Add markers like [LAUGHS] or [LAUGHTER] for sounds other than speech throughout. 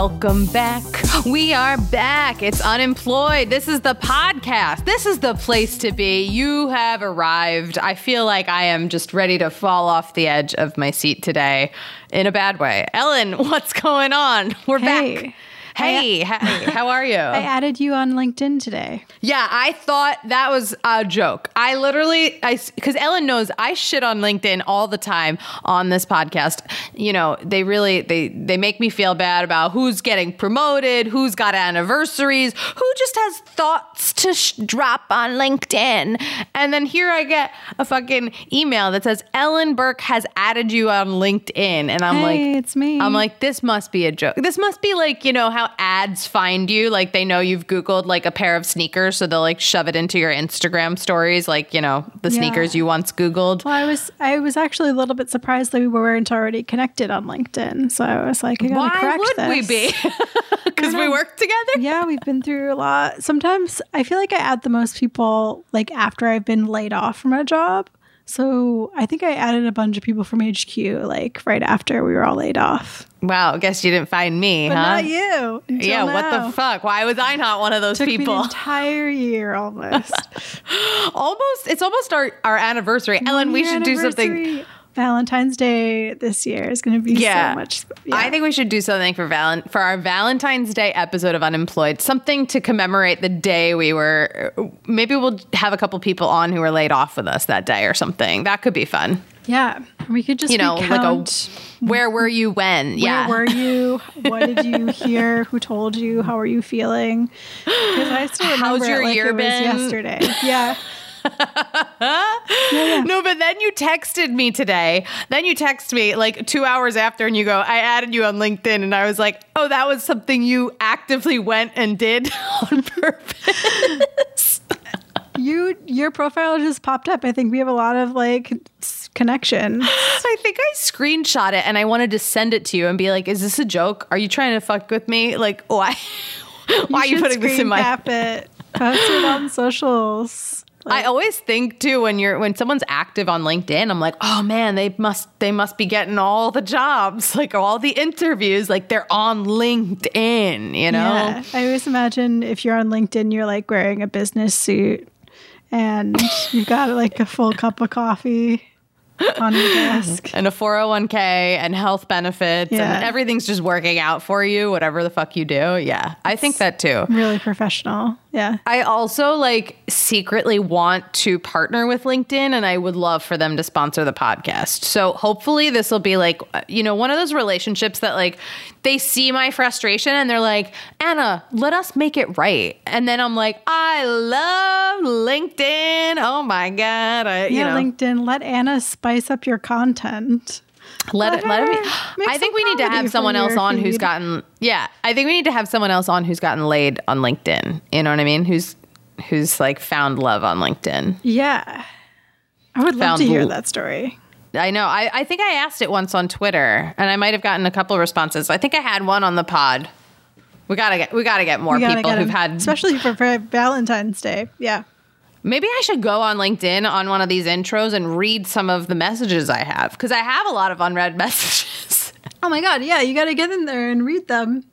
Welcome back. We are back. It's unemployed. This is the podcast. This is the place to be. You have arrived. I feel like I am just ready to fall off the edge of my seat today in a bad way. Ellen, [LAUGHS] what's going on? We're Hey. back. Hey, hey, how are you? I added you on LinkedIn today. Yeah, I thought that was a joke. I literally, I because Ellen knows I shit on LinkedIn all the time on this podcast. You know, they really they they make me feel bad about who's getting promoted, who's got anniversaries, who just has thoughts to sh- drop on LinkedIn, and then here I get a fucking email that says Ellen Burke has added you on LinkedIn, and I'm hey, like, it's me. I'm like, this must be a joke. This must be like, you know, how ads find you. Like they know you've Googled like a pair of sneakers, so they'll like shove it into your Instagram stories, like, you know, the Yeah. sneakers you once Googled. well, I was I was actually a little bit surprised that we weren't already connected on LinkedIn. So I was like, I gotta Why correct would this. [LAUGHS] [LAUGHS] we be? Because we work together? yeah, we've been through a lot. Sometimes I feel like I add the most people like after I've been laid off from a job. So I think I added a bunch of people from HQ like right after we were all laid off. Wow, guess you didn't find me, But huh? not you. yeah, what the fuck? Why was I not one of those Took me people? an entire year almost. [LAUGHS] almost, it's almost our, our anniversary. Ellen, we should do something. Valentine's Day this year is going to be Yeah. so much. yeah. I think we should do something for Valen- for our Valentine's Day episode of Unemployed. Something to commemorate the day we were. Maybe we'll have a couple people on who were laid off with us that day or something. That could be fun. yeah, we could just You know, like a where were you when? yeah. Where were you? [LAUGHS] What did you hear? Who told you? How are you feeling? Because I still remember How's your it like year it been? yesterday. Yeah. No, but then you texted me today. Then you text me like two hours after, and you go, "I added you on LinkedIn," and I was like, "Oh, that was something you actively went and did [LAUGHS] on purpose." You your profile just popped up. I think we have a lot of like connection. I think I screenshot it, and I wanted to send it to you and be like, "Is this a joke? Are you trying to fuck with me? Like, why? [LAUGHS] why are you putting this in my?" it? Post it on socials. I always think too when you're when someone's active on LinkedIn, I'm like, oh man, they must they must be getting all the jobs, [LAUGHS] like all the interviews, like they're on LinkedIn, you know? Yeah. I always imagine if you're on LinkedIn, you're like wearing a business suit and [LAUGHS] you've got like a full cup of coffee on your desk. And a 401k and health benefits Yeah. and everything's just working out for you, whatever the fuck you do. Yeah. I think that too. Really professional. Yeah. I also like secretly want to partner with LinkedIn and I would love for them to sponsor the podcast. So hopefully this will be like, uh, you know, one of those relationships that like they see my frustration and they're like, Anna, let us make it right. And then I'm like, I love LinkedIn. Oh my God. I, you Yeah, know, LinkedIn, let Anna spice up your content. Let it, let it be. [GASPS] I think we need to have someone else on who's gotten, yeah, I think we need to have someone else on who's gotten laid on LinkedIn. You know what I mean? Who's, who's like found love on LinkedIn. Yeah. I would love to hear l- that story. I know. I, I think I asked it once on Twitter, and I might have gotten a couple of responses. I think I had one on the pod. We gotta get we gotta get more gotta people get who've had. especially for, for Valentine's Day. Yeah. Maybe I should go on LinkedIn on one of these intros and read some of the messages I have because I have a lot of unread [LAUGHS] messages. Oh my god, yeah, you got to get in there and read them.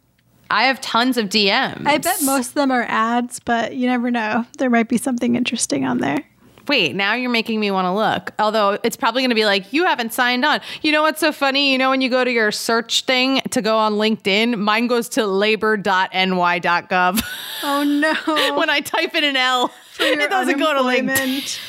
I have tons of DMs. I bet most of them are ads, but you never know. There might be something interesting on there. Wait, now you're making me want to look. Although it's probably going to be like, you haven't signed on. You know what's so funny? You know, when you go to your search thing to go on LinkedIn, mine goes to labor.ny.gov. Oh no. [LAUGHS] when I type in an L, it doesn't go to LinkedIn.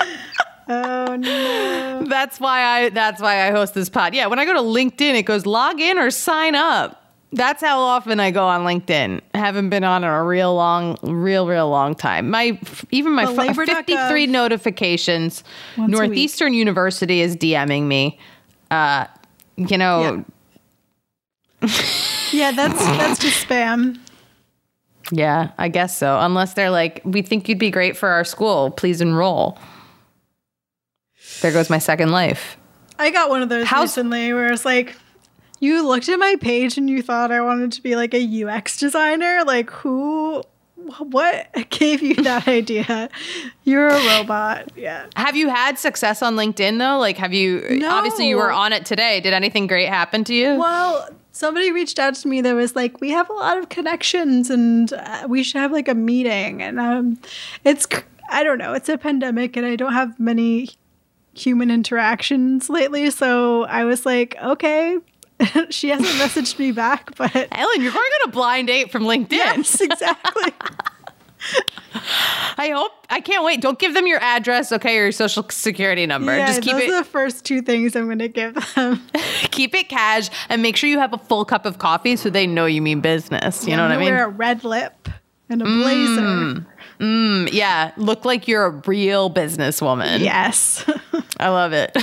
[LAUGHS] oh no. That's why I that's why I host this pod. Yeah, when I go to LinkedIn, it goes log in or sign up. That's how often I go on LinkedIn. I haven't been on in a real long, real, real long time. My even my But pho- labor.gov 53 notifications. Once a week. Northeastern University is DMing me. Uh, you know, [LAUGHS] Yeah, that's that's just spam. yeah, I guess so. Unless they're like, we think you'd be great for our school. Please enroll. There goes my second life. I got one of those How's- recently where it's like you looked at my page and you thought I wanted to be like a UX designer. Like who what [LAUGHS] gave you that [LAUGHS] idea? You're a robot. Yeah. Have you had success on LinkedIn though? Like, have you? No. Obviously, you were on it today. Did anything great happen to you? Well, somebody reached out to me that was like, "We have a lot of connections, and uh, we should have like a meeting." And um, it's I don't know, it's a pandemic, and I don't have many human interactions lately, so I was like, okay. [LAUGHS] she hasn't messaged me back, but [LAUGHS] Ellen, you're going on a blind date from LinkedIn. Yes, [LAUGHS] exactly. I hope I can't wait. Don't give them your address, okay, or your social security number. Yeah, Just keep those it are the first two things I'm going to give them. keep it cash and make sure you have a full cup of coffee so they know you mean business. You know what I mean? Wear a red lip and a blazer. Mm, yeah, look like you're a real businesswoman. Yes. I love it.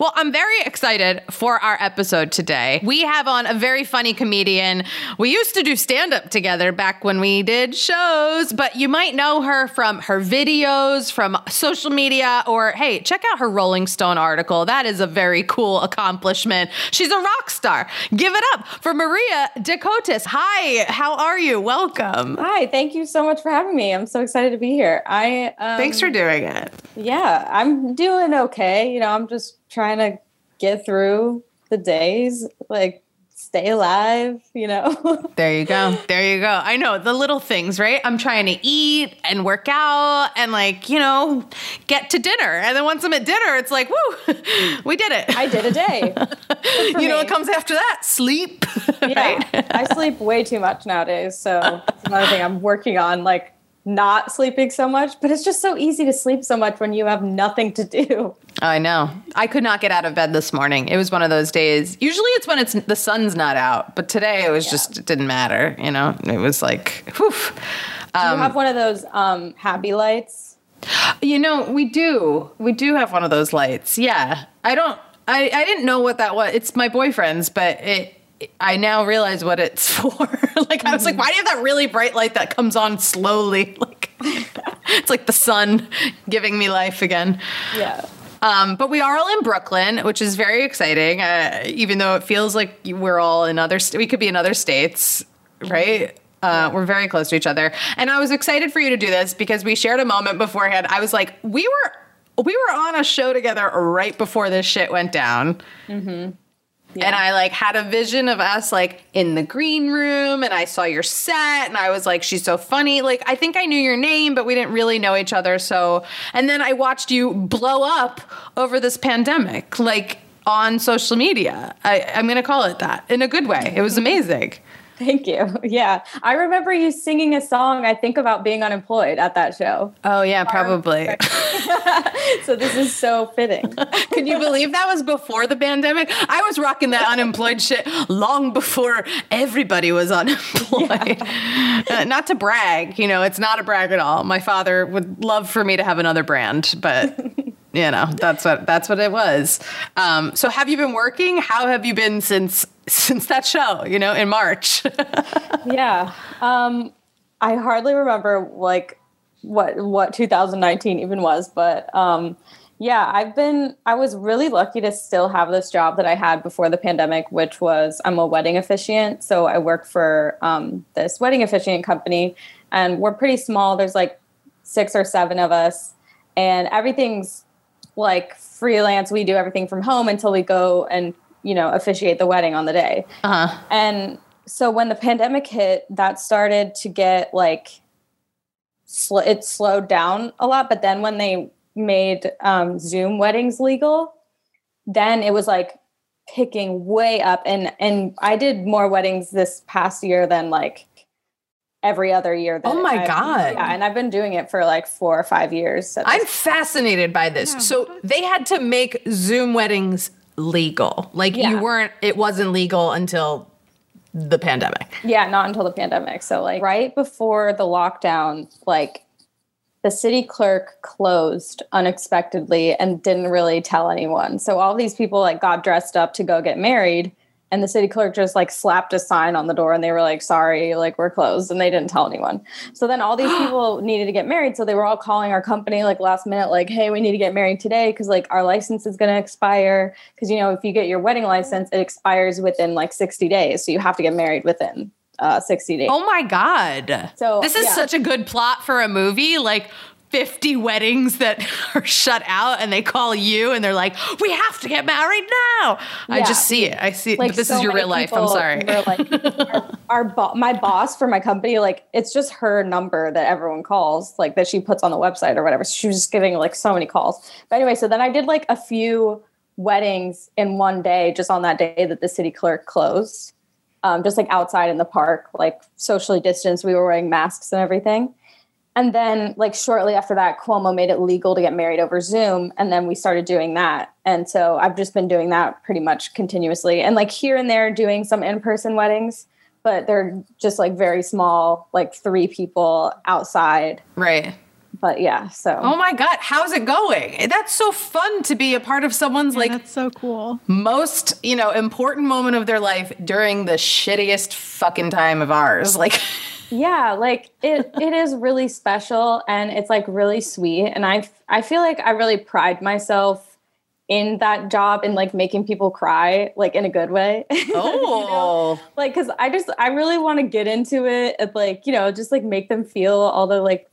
Well, I'm very excited for our episode today. We have on a very funny comedian. We used to do stand up together back when we did shows, but you might know her from her videos, from social media, or hey, check out her Rolling Stone article. That is a very cool accomplishment. She's a rock star. Give it up for Maria Dakotas. Hi, how are you? Welcome. Hi, thank you so much for having me. I'm so excited to be here. I um, Thanks for doing it. Yeah, I'm doing okay. You know, I'm just trying to get through the days, like stay alive, you know. [LAUGHS] There you go. There you go. I know the little things, right? I'm trying to eat and work out and like, you know, get to dinner. And then once I'm at dinner, it's like, woo, [LAUGHS] we did it. I did a day. [LAUGHS] you know what comes after that? Sleep. yeah. right? I sleep way too much nowadays, so that's another thing I'm working on like not sleeping so much, but it's just so easy to sleep so much when you have nothing to do. I know. I could not get out of bed this morning. It was one of those days. Usually it's when it's the sun's not out, but today it was just it didn't matter, you know. It was like, whew. Do you have one of those um happy lights? You know, we do. We do have one of those lights. Yeah. I don't I I didn't know what that was. It's my boyfriend's, but it I now realize what it's [LAUGHS] for. like I was like, why do you have that really bright light that comes on slowly? [LAUGHS] Like it's like the sun giving me life again. Yeah. Um, but we are all in Brooklyn, which is very exciting. Uh, even though it feels like we're all in other, st- we could be in other states, right? Uh, we're very close to each other, and I was excited for you to do this because we shared a moment beforehand. I was like, we were, we were on a show together right before this shit went down. And I like had a vision of us like in the green room and I saw your set and I was like, she's so funny. Like, I think I knew your name, but we didn't really know each other. So, and then I watched you blow up over this pandemic, like on social media. I, I'm going to call it that in a good way. It was amazing. Thank you. [LAUGHS] Yeah. I remember you singing a song, I think, about being unemployed at that show. Oh, yeah, probably. [LAUGHS] So this is so fitting. [LAUGHS] Can you believe that was before the pandemic? I was rocking that unemployed shit long before everybody was unemployed. Uh, not to brag, you know, it's not a brag at all. My father would love for me to have another brand, but you know, that's what that's what it was. Um, so have you been working? How have you been since since that show, you know, in March? [LAUGHS] yeah. Um, I hardly remember like what what 2019 even was, but um, yeah, I've been I was really lucky to still have this job that I had before the pandemic, which was I'm a wedding officiant. So I work for um, this wedding officiant company, and we're pretty small. There's like six or seven of us, and everything's like freelance. We do everything from home until we go and you know officiate the wedding on the day. uh-huh. And so when the pandemic hit, that started to get like sl- it slowed down a lot. But then when they made um, Zoom weddings legal, then it was like picking way up. And and I did more weddings this past year than like every other year. That Oh my I've- God. Yeah, and I've been doing it for like four or five years. at I'm fascinated by this. So they had to make Zoom weddings legal. Like you weren't it wasn't legal until the pandemic. Yeah, not until the pandemic. So like right before the lockdown, like the city clerk closed unexpectedly and didn't really tell anyone. So all these people like got dressed up to go get married and the city clerk just like slapped a sign on the door and they were like sorry like we're closed and they didn't tell anyone so then all these [GASPS] people needed to get married so they were all calling our company like last minute like hey we need to get married today because like our license is going to expire because you know if you get your wedding license it expires within like 60 days so you have to get married within uh, 60 days Oh my god. So, this is yeah. such a good plot for a movie. Like 50 weddings that [LAUGHS] are shut out and they call you and they're like, we have to get married now. I just see it. I see like but this so is your real life. I'm sorry. like [LAUGHS] our, our bo- my boss for my company like it's just her number that everyone calls like that she puts on the website or whatever so she was just getting like so many calls but anyway so then i did like a few weddings in one day just on that day that the city clerk closed um, just like outside in the park like socially distanced we were wearing masks and everything and then, like shortly after that, Cuomo made it legal to get married over Zoom, and then we started doing that. And so I've just been doing that pretty much continuously, and like here and there doing some in-person weddings, but they're just like very small, like three people outside. right. But yeah, so Oh my God. How's it going? That's so fun to be a part of someone's like That's so cool. most, you know, important moment of their life during the shittiest fucking time of ours. [LAUGHS] Like, yeah like it it is really special and it's like really sweet and i i feel like i really pride myself in that job and like making people cry like in a good way [LAUGHS] You know? oh, like because i just i really want to get into it and like you know just like make them feel all the like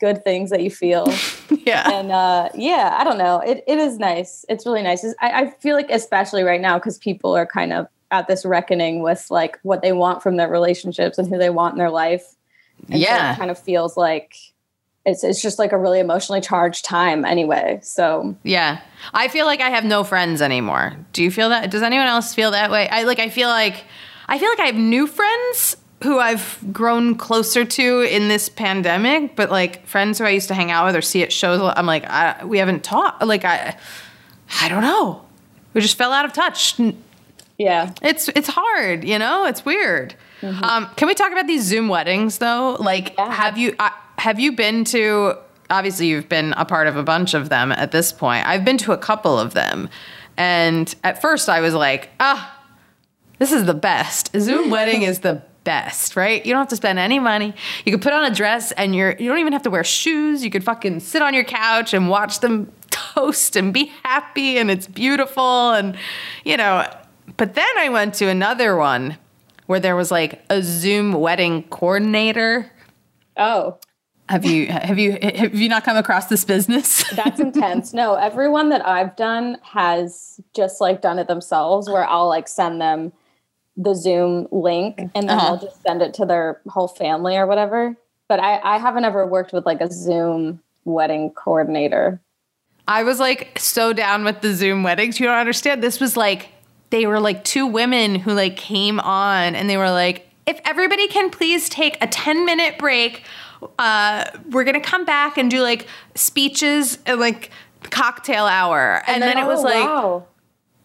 good things that you feel [LAUGHS] yeah. and uh yeah i don't know it, it is nice it's really nice It's- I, I feel like especially right now because people are kind of at this reckoning with like what they want from their relationships and who they want in their life and so Yeah. it kind of feels like it's it's just like a really emotionally charged time anyway so Yeah. I feel like I have no friends anymore. Do you feel that? Does anyone else feel that way? I like I feel like I feel like I have new friends who I've grown closer to in this pandemic, but like friends who I used to hang out with or see at shows, I'm like I, we haven't talked. Like I I don't know. We just fell out of touch. yeah It's it's hard, you know. It's weird. Um, can we talk about these Zoom weddings though? Like, Yeah. have you uh, have you been to? Obviously, you've been a part of a bunch of them at this point. I've been to a couple of them, and at first I was like, ah, this is the best. Zoom [LAUGHS] wedding is the best, right? You don't have to spend any money. You could put on a dress and you're you don't even have to wear shoes. You could fucking sit on your couch and watch them [LAUGHS] toast and be happy and it's beautiful and you know, but then I went to another one where there was like a Zoom wedding coordinator. oh Have you have you have you not come across this business? [LAUGHS] That's intense. No, everyone that I've done has just like done it themselves where I'll like send them the Zoom link and then Uh-huh. I'll just send it to their whole family or whatever. But I, I haven't ever worked with like a Zoom wedding coordinator. I was like so down with the Zoom weddings. You don't understand. This was like they were like two women who like came on and they were like, if everybody can please take a 10 minute break, uh, we're gonna come back and do like speeches and like cocktail hour. And, then, it was oh, like wow.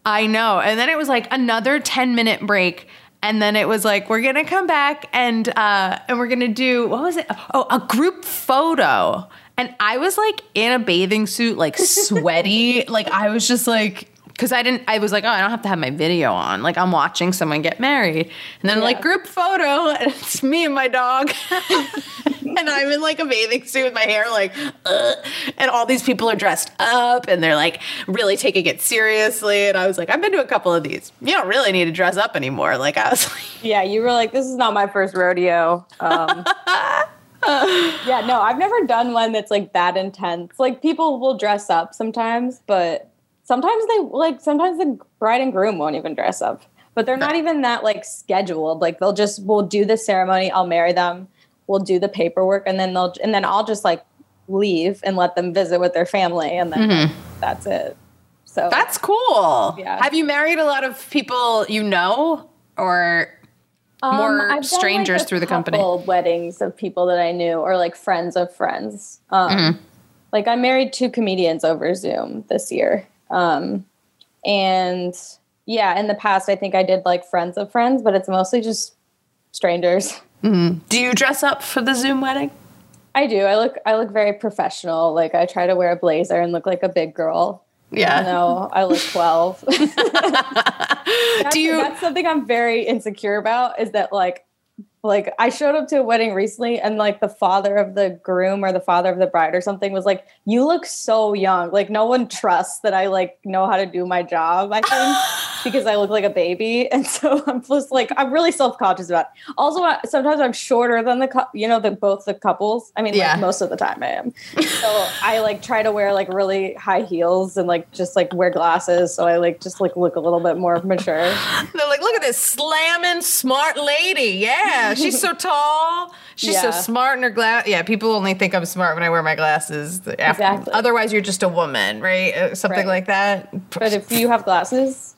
I know. And then it was like another 10 minute break. And then it was like, we're gonna come back and uh and we're gonna do what was it? Oh, a group photo. And I was like in a bathing suit, like [LAUGHS] sweaty. like I was just like because I didn't I was like, oh, I don't have to have my video on. Like I'm watching someone get married. And then like group photo, [LAUGHS] and it's me and my dog. [LAUGHS] and I'm in like a bathing suit with my hair like, uh, and all these people are dressed up and they're like really taking it seriously. And I was like, I've been to a couple of these. You don't really need to dress up anymore. Like I was like, Yeah, you were like, this is not my first rodeo. Um, [LAUGHS] yeah, no, I've never done one that's like that intense. Like people will dress up sometimes, but sometimes they like sometimes the bride and groom won't even dress up. But they're not even that like scheduled. Like they'll just we'll do the ceremony, I'll marry them, we'll do the paperwork, and then they'll and then I'll just like leave and let them visit with their family, and then that's it. So that's cool. Yeah. Have you married a lot of people you know or more Um, strangers like, through the company? Weddings of people that I knew, or like friends of friends. Um, Mm-hmm. Like I married two comedians over Zoom this year, um, and yeah, in the past I think I did like friends of friends, but it's mostly just strangers. [LAUGHS] Do you dress up for the Zoom wedding? I do. I look. I look very professional. Like I try to wear a blazer and look like a big girl. Yeah. No, I look [LAUGHS] twelve. [LAUGHS] Do you that's something I'm very insecure about is that like like I showed up to a wedding recently and like the father of the groom or the father of the bride or something was like, You look so young. Like no one trusts that I like know how to do my job, I think. [LAUGHS] because I look like a baby, [LAUGHS] and so I'm just like I'm really self conscious about. It. Also, I- sometimes I'm shorter than the you know the both the couples. I mean, Yeah. like most of the time I am. [LAUGHS] So I like try to wear like really high heels and like just like wear glasses, so I like just like look a little bit more mature. [LAUGHS] They're like, look at this slamming smart lady. Yeah, she's so tall. She's so smart in her glass. Yeah, people only think I'm smart when I wear my glasses. After- Exactly. Otherwise, you're just a woman, right? Uh, Something Right. like that. But if you have glasses,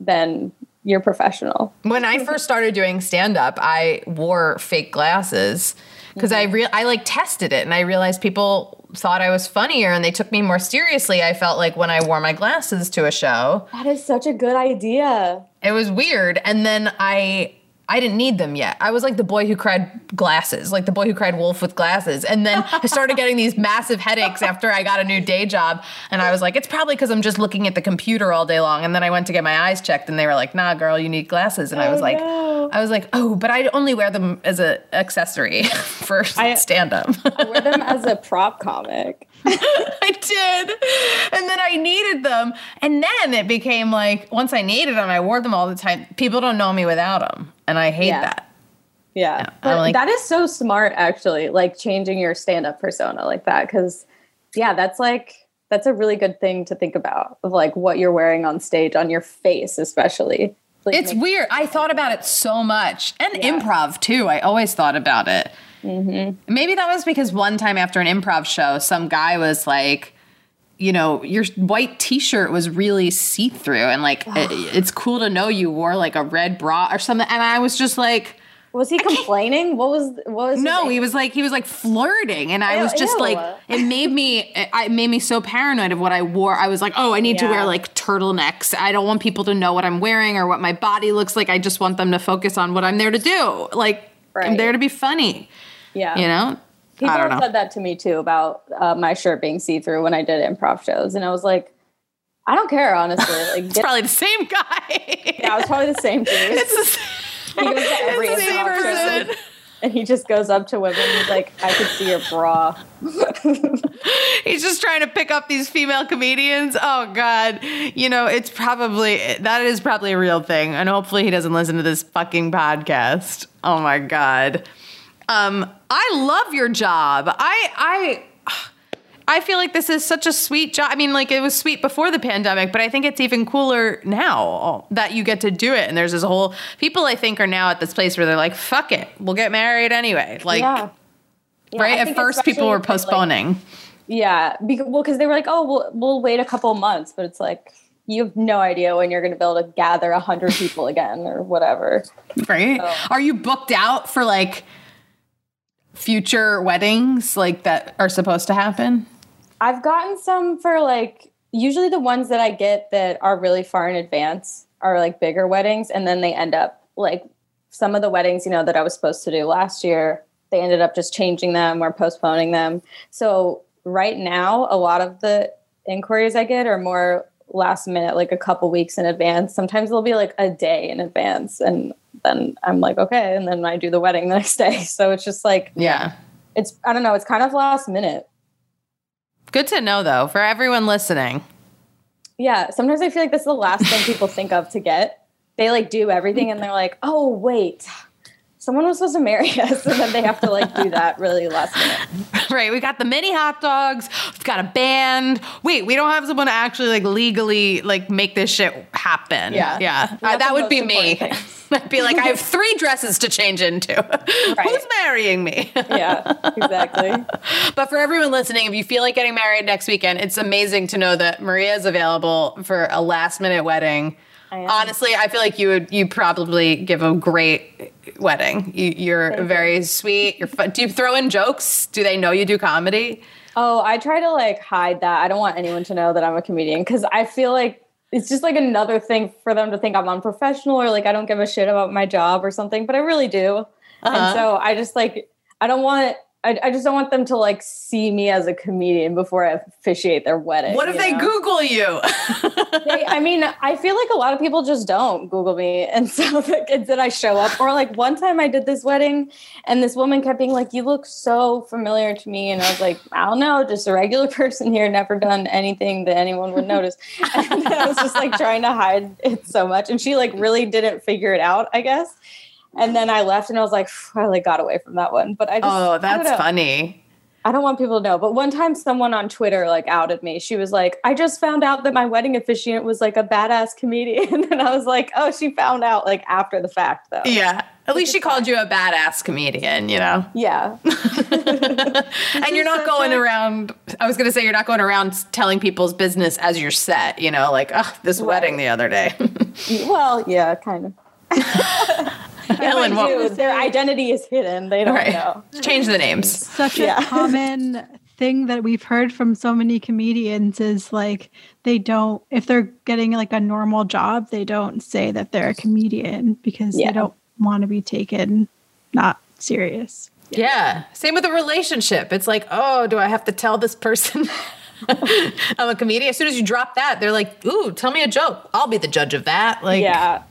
then you're professional. when I first started doing stand up, I wore fake glasses because I mm-hmm. real I like tested it and I realized people thought I was funnier and they took me more seriously. I felt like when I wore my glasses to a show, That is such a good idea. it was weird. And then I I didn't need them yet. I was like the boy who cried glasses, like the boy who cried wolf with glasses. And then I started getting these massive headaches after I got a new day job. And I was like, it's probably because I'm just looking at the computer all day long. And then I went to get my eyes checked and they were like, nah, girl, you need glasses. And I was Oh, like, no. I was like, oh, but I only wear them as an accessory [LAUGHS] for stand up. I wear them as a prop comic. [LAUGHS] I did. And then I needed them. And then it became like, once I needed them, I wore them all the time. People don't know me without them. And I hate Yeah. that. Yeah. But like- that is so smart actually, like changing your stand-up persona like that cuz yeah, that's like that's a really good thing to think about of like what you're wearing on stage on your face especially. Like, It's weird. I thought about it so much, and Yeah. improv too. I always thought about it. Mm-hmm. Maybe that was because one time after an improv show, some guy was like, "You know, your white T-shirt was really see-through, and like, it- it's cool to know you wore like a red bra or something." And I was just like, Was he complaining? What was what was "No," he was like, he was like flirting, and I was just ew. like, it made me, it made me so paranoid of what I wore. I was like, "Oh, I need to wear like turtlenecks. I don't want people to know what I'm wearing or what my body looks like. I just want them to focus on what I'm there to do. Like, I'm there to be funny." Yeah. You know? People I don't have know. said that to me too about uh, my shirt being see-through when I did improv shows and I was like I don't care honestly. Like [LAUGHS] It's probably the same guy. yeah, it was probably the same [LAUGHS] dude. it's the same, He goes [LAUGHS] to every same person. and he just goes up to women and he's like, I could see your bra. [LAUGHS] He's just trying to pick up these female comedians. Oh God, you know it's probably that is probably a real thing, and hopefully he doesn't listen to this fucking podcast. Oh my God, um, I love your job. I I. I feel like this is such a sweet job. I mean, like it was sweet before the pandemic, but I think it's even cooler now that you get to do it. And there's this whole people I think are now at this place where they're like, "Fuck it, we'll get married anyway." Like, yeah. Yeah, right? At first, people were with, like- postponing. yeah, because, well, because they were like, oh, we'll we'll wait a couple months, but it's like you have no idea when you're going to be able to gather a hundred people again or whatever. right? Oh. Are you booked out for like future weddings like that are supposed to happen? I've gotten some for like usually the ones that I get that are really far in advance are like bigger weddings, and then they end up like some of the weddings, you know, that I was supposed to do last year. They ended up just changing them or postponing them. So right now, a lot of the inquiries I get are more last minute, like a couple weeks in advance. Sometimes they'll be like a day in advance, and then I'm like, okay, and then I do the wedding the [LAUGHS] next day. So it's just like Yeah. it's I don't know, it's kind of last minute. Good to know though for everyone listening. Yeah, sometimes I feel like this is the last thing people think of to get. They like do everything and they're like, oh, wait, someone was supposed to marry [LAUGHS] us. And then they have to like do that really last minute. [LAUGHS] Right, we got the mini hot dogs. We've got a band. Wait, we don't have someone to actually like legally like make this shit happen. Yeah. yeah. Uh, that would be me. [LAUGHS] I'd be like, I have three dresses to change into. Who's marrying me? Yeah, exactly. But for everyone listening, if you feel like getting married next weekend, it's amazing to know that Maria is available for a last minute wedding. I. Honestly, I feel like you would you probably give a great wedding. You, you. very sweet. You're fun. Do you throw in jokes? Do they know you do comedy? Oh, I try to like hide that. I don't want anyone to know that I'm a comedian because I feel like it's just like another thing for them to think I'm unprofessional or like I don't give a shit about my job or something, but I really do. Uh-huh. And so I just like I don't want I, I just don't want them to like see me as a comedian before I officiate their wedding. What if they know? Google you? They- I mean, I feel like a lot of people just don't Google me. And so like, and then I show up. Or like one time I did this wedding and this woman kept being like, You look so familiar to me. And I was like, I don't know, just a regular [LAUGHS] person here, never done anything that anyone would notice. [LAUGHS] And I was just like trying to hide it so much. And she like really didn't figure it out, I guess. And then I left and I was like, [SIGHS] I like got away from that one. But I just oh, I that's know. funny. I don't want people to know, but one time someone on Twitter like outed me. She was like, I just found out that my wedding officiant was like a badass comedian. [LAUGHS] And I was like, oh, she found out like after the fact though. Yeah. At least she called you a badass comedian, you know? Yeah. [LAUGHS] [LAUGHS] and you're not going around, I was going to say, you're not going around telling people's business as you're set, you know, like, oh, this wedding the other day. well, yeah, kind of. [LAUGHS] Ellen, what, Dude, their identity is hidden. They don't right. know. [LAUGHS] Change the names. Such a common thing that we've heard from so many comedians is like they don't if they're getting like a normal job, they don't say that they're a comedian because Yeah. they don't want to be taken not serious. Yeah. Same with a relationship. It's like, oh, do I have to tell this person [LAUGHS] I'm a comedian? As soon as you drop that, they're like, ooh, tell me a joke. I'll be the judge of that. Like, Yeah.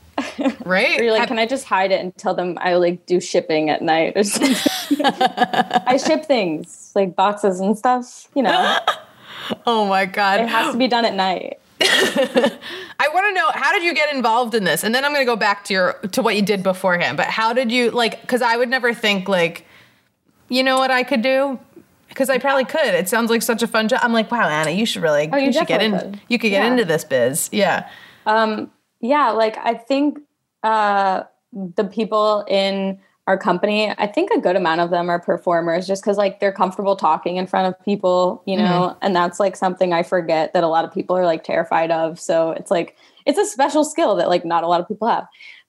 Right? Or you're like, Have- can I just hide it and tell them I like do shipping at night or something? [LAUGHS] I ship things like boxes and stuff. You know, [LAUGHS] oh my God. it has to be done at night. [LAUGHS] I want to know how did you get involved in this, and then I'm going to go back to your to what you did beforehand. But how did you like? Because I would never think like, you know what I could do. Because I probably could. It sounds like such a fun job. I'm like, wow, Anna, you should really, Oh, you you should get in. could. You could get Yeah. into this biz. Yeah. Um, yeah, like I think uh, the people in our company, I think a good amount of them are performers just because like they're comfortable talking in front of people, you know, and that's like something I forget that a lot of people are like terrified of. So it's like it's a special skill that like not a lot of people have.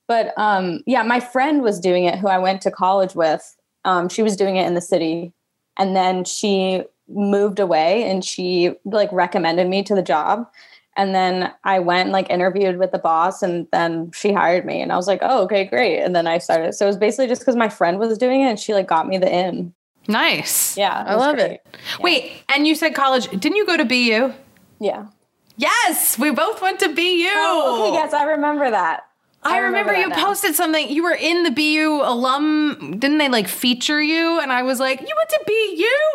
But um, yeah, my friend was doing it who I went to college with. Um, she was doing it in the city and then she moved away and she like recommended me to the job and then i went and like interviewed with the boss and then she hired me and i was like oh okay great and then i started so it was basically just because my friend was doing it and she like got me the in Nice. Yeah, I love great. it. Wait, and you said college. Didn't you go to BU? yeah Yes, we both went to BU. oh okay yes i remember that I, remember, that you now. posted something. You were in the BU alum. Didn't they like feature you? And I was like, you went to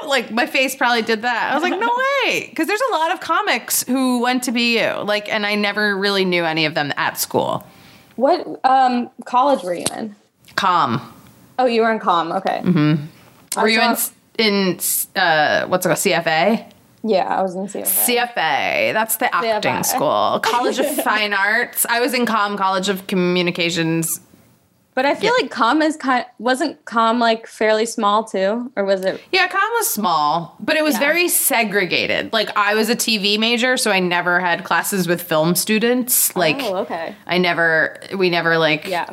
BU? Like my face probably did that. I was like, no [LAUGHS] way. Because there's a lot of comics who went to BU. Like, and I never really knew any of them at school. what um college were you in Com. oh you were in com okay Mm-hmm. Were you in in uh, what's it called? CFA. Yeah i was in CFA. CFA. That's the acting CFA. school. [LAUGHS] College of Fine Arts. I was in Com, College of Communications. but i feel like com is kind wasn't com like fairly small too or was it Yeah, Com was small, but it was Yeah. very segregated. Like I was a TV major, so I never had classes with film students. Like oh okay I never we never like yeah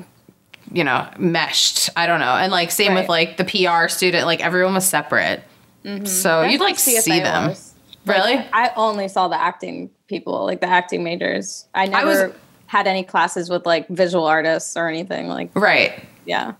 you know, meshed. I don't know. And like same with like the PR student, like everyone was separate. Mm-hmm. So That's you'd like see them. was. Really? Like, I only saw the acting people, like the acting majors. I never was- had any classes with like visual artists or anything. Like, right. yeah.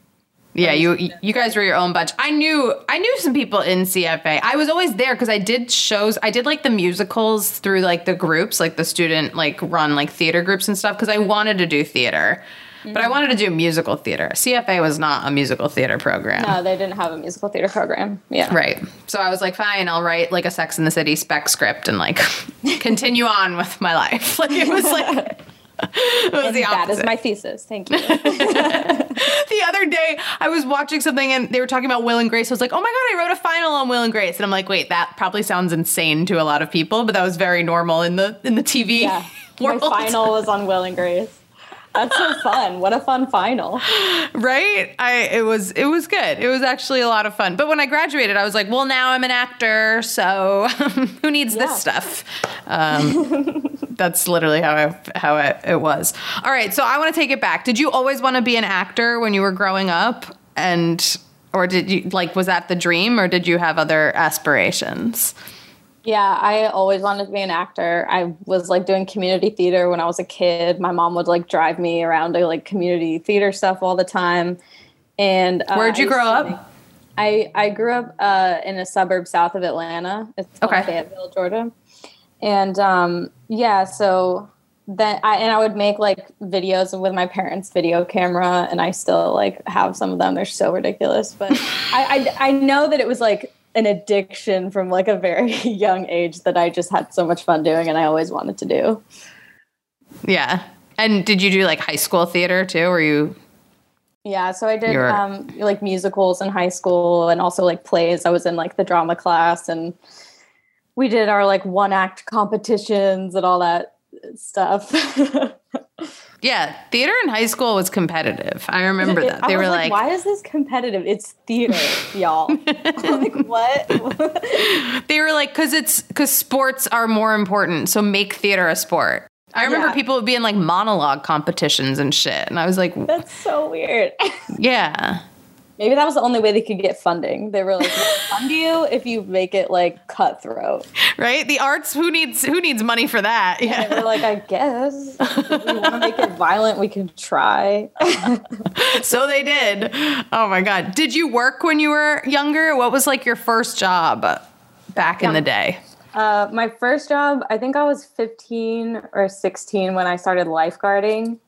Yeah, you you guys were your own bunch. I knew I knew some people in CFA. I was always there because I did shows. I did like the musicals through like the groups, like the student like run like theater groups and stuff because I wanted to do theater, but I mm-hmm. wanted to do musical theater. CFA was not a musical theater program. No, they didn't have a musical theater program. Yeah. Right. So I was like, fine, I'll write like a Sex in the City spec script and like [LAUGHS] continue on with my life. [LAUGHS] Like it was like it was And the that is my thesis. Thank you. [LAUGHS] the other day I was watching something and they were talking about Will and Grace. I was like, oh my God, I wrote a final on Will and Grace. And I'm like, wait, that probably sounds insane to a lot of people, but that was very normal in the in the TV yeah. My final was on Will and Grace. That's so fun. What a fun final. Right? I it was it was good. It was actually a lot of fun. But when I graduated, I was like, well, now I'm an actor, so [LAUGHS] who needs Yeah. this stuff? Um, [LAUGHS] that's literally how I, how it, it was. All right, so I want to take it back. Did you always want to be an actor when you were growing up, and or did you like was that the dream, or did you have other aspirations? Yeah, I always wanted to be an actor. I was like doing community theater when I was a kid. My mom would like drive me around to like community theater stuff all the time. And uh, Where'd you grow up? I I grew up uh, in a suburb south of Atlanta. It's Okay. Fayetteville, Georgia. And um, yeah, so then I and I would make like videos with my parents' video camera, and I still like have some of them. They're so ridiculous, but [LAUGHS] I, I I know that it was like an addiction from like a very [LAUGHS] young age that I just had so much fun doing, and I always wanted to do. Yeah. And did you do like high school theater too? Were you Yeah, so I did You're- um, like musicals in high school and also like plays. I was in like the drama class and we did our like one act competitions and all that stuff. [LAUGHS] Yeah, theater in high school was competitive. I remember that. They were like, why is this competitive? It's theater, [LAUGHS] y'all. I'm [LAUGHS] like, what? [LAUGHS] they were like, because it's because sports are more important. So make theater a sport. I remember Yeah. people would be in like monologue competitions and shit, and I was like, That's so weird. yeah, Maybe that was the only way they could get funding. They were like, we'll fund [LAUGHS] you if you make it like cutthroat. right. The arts. Who needs who needs money for that? And Yeah. we're like, I guess if we want to make it violent, we can try. [LAUGHS] so they did. Oh my god. Did you work when you were younger? What was like your first job back in the day? Uh, my first job, I think I was 15 or 16 when I started lifeguarding.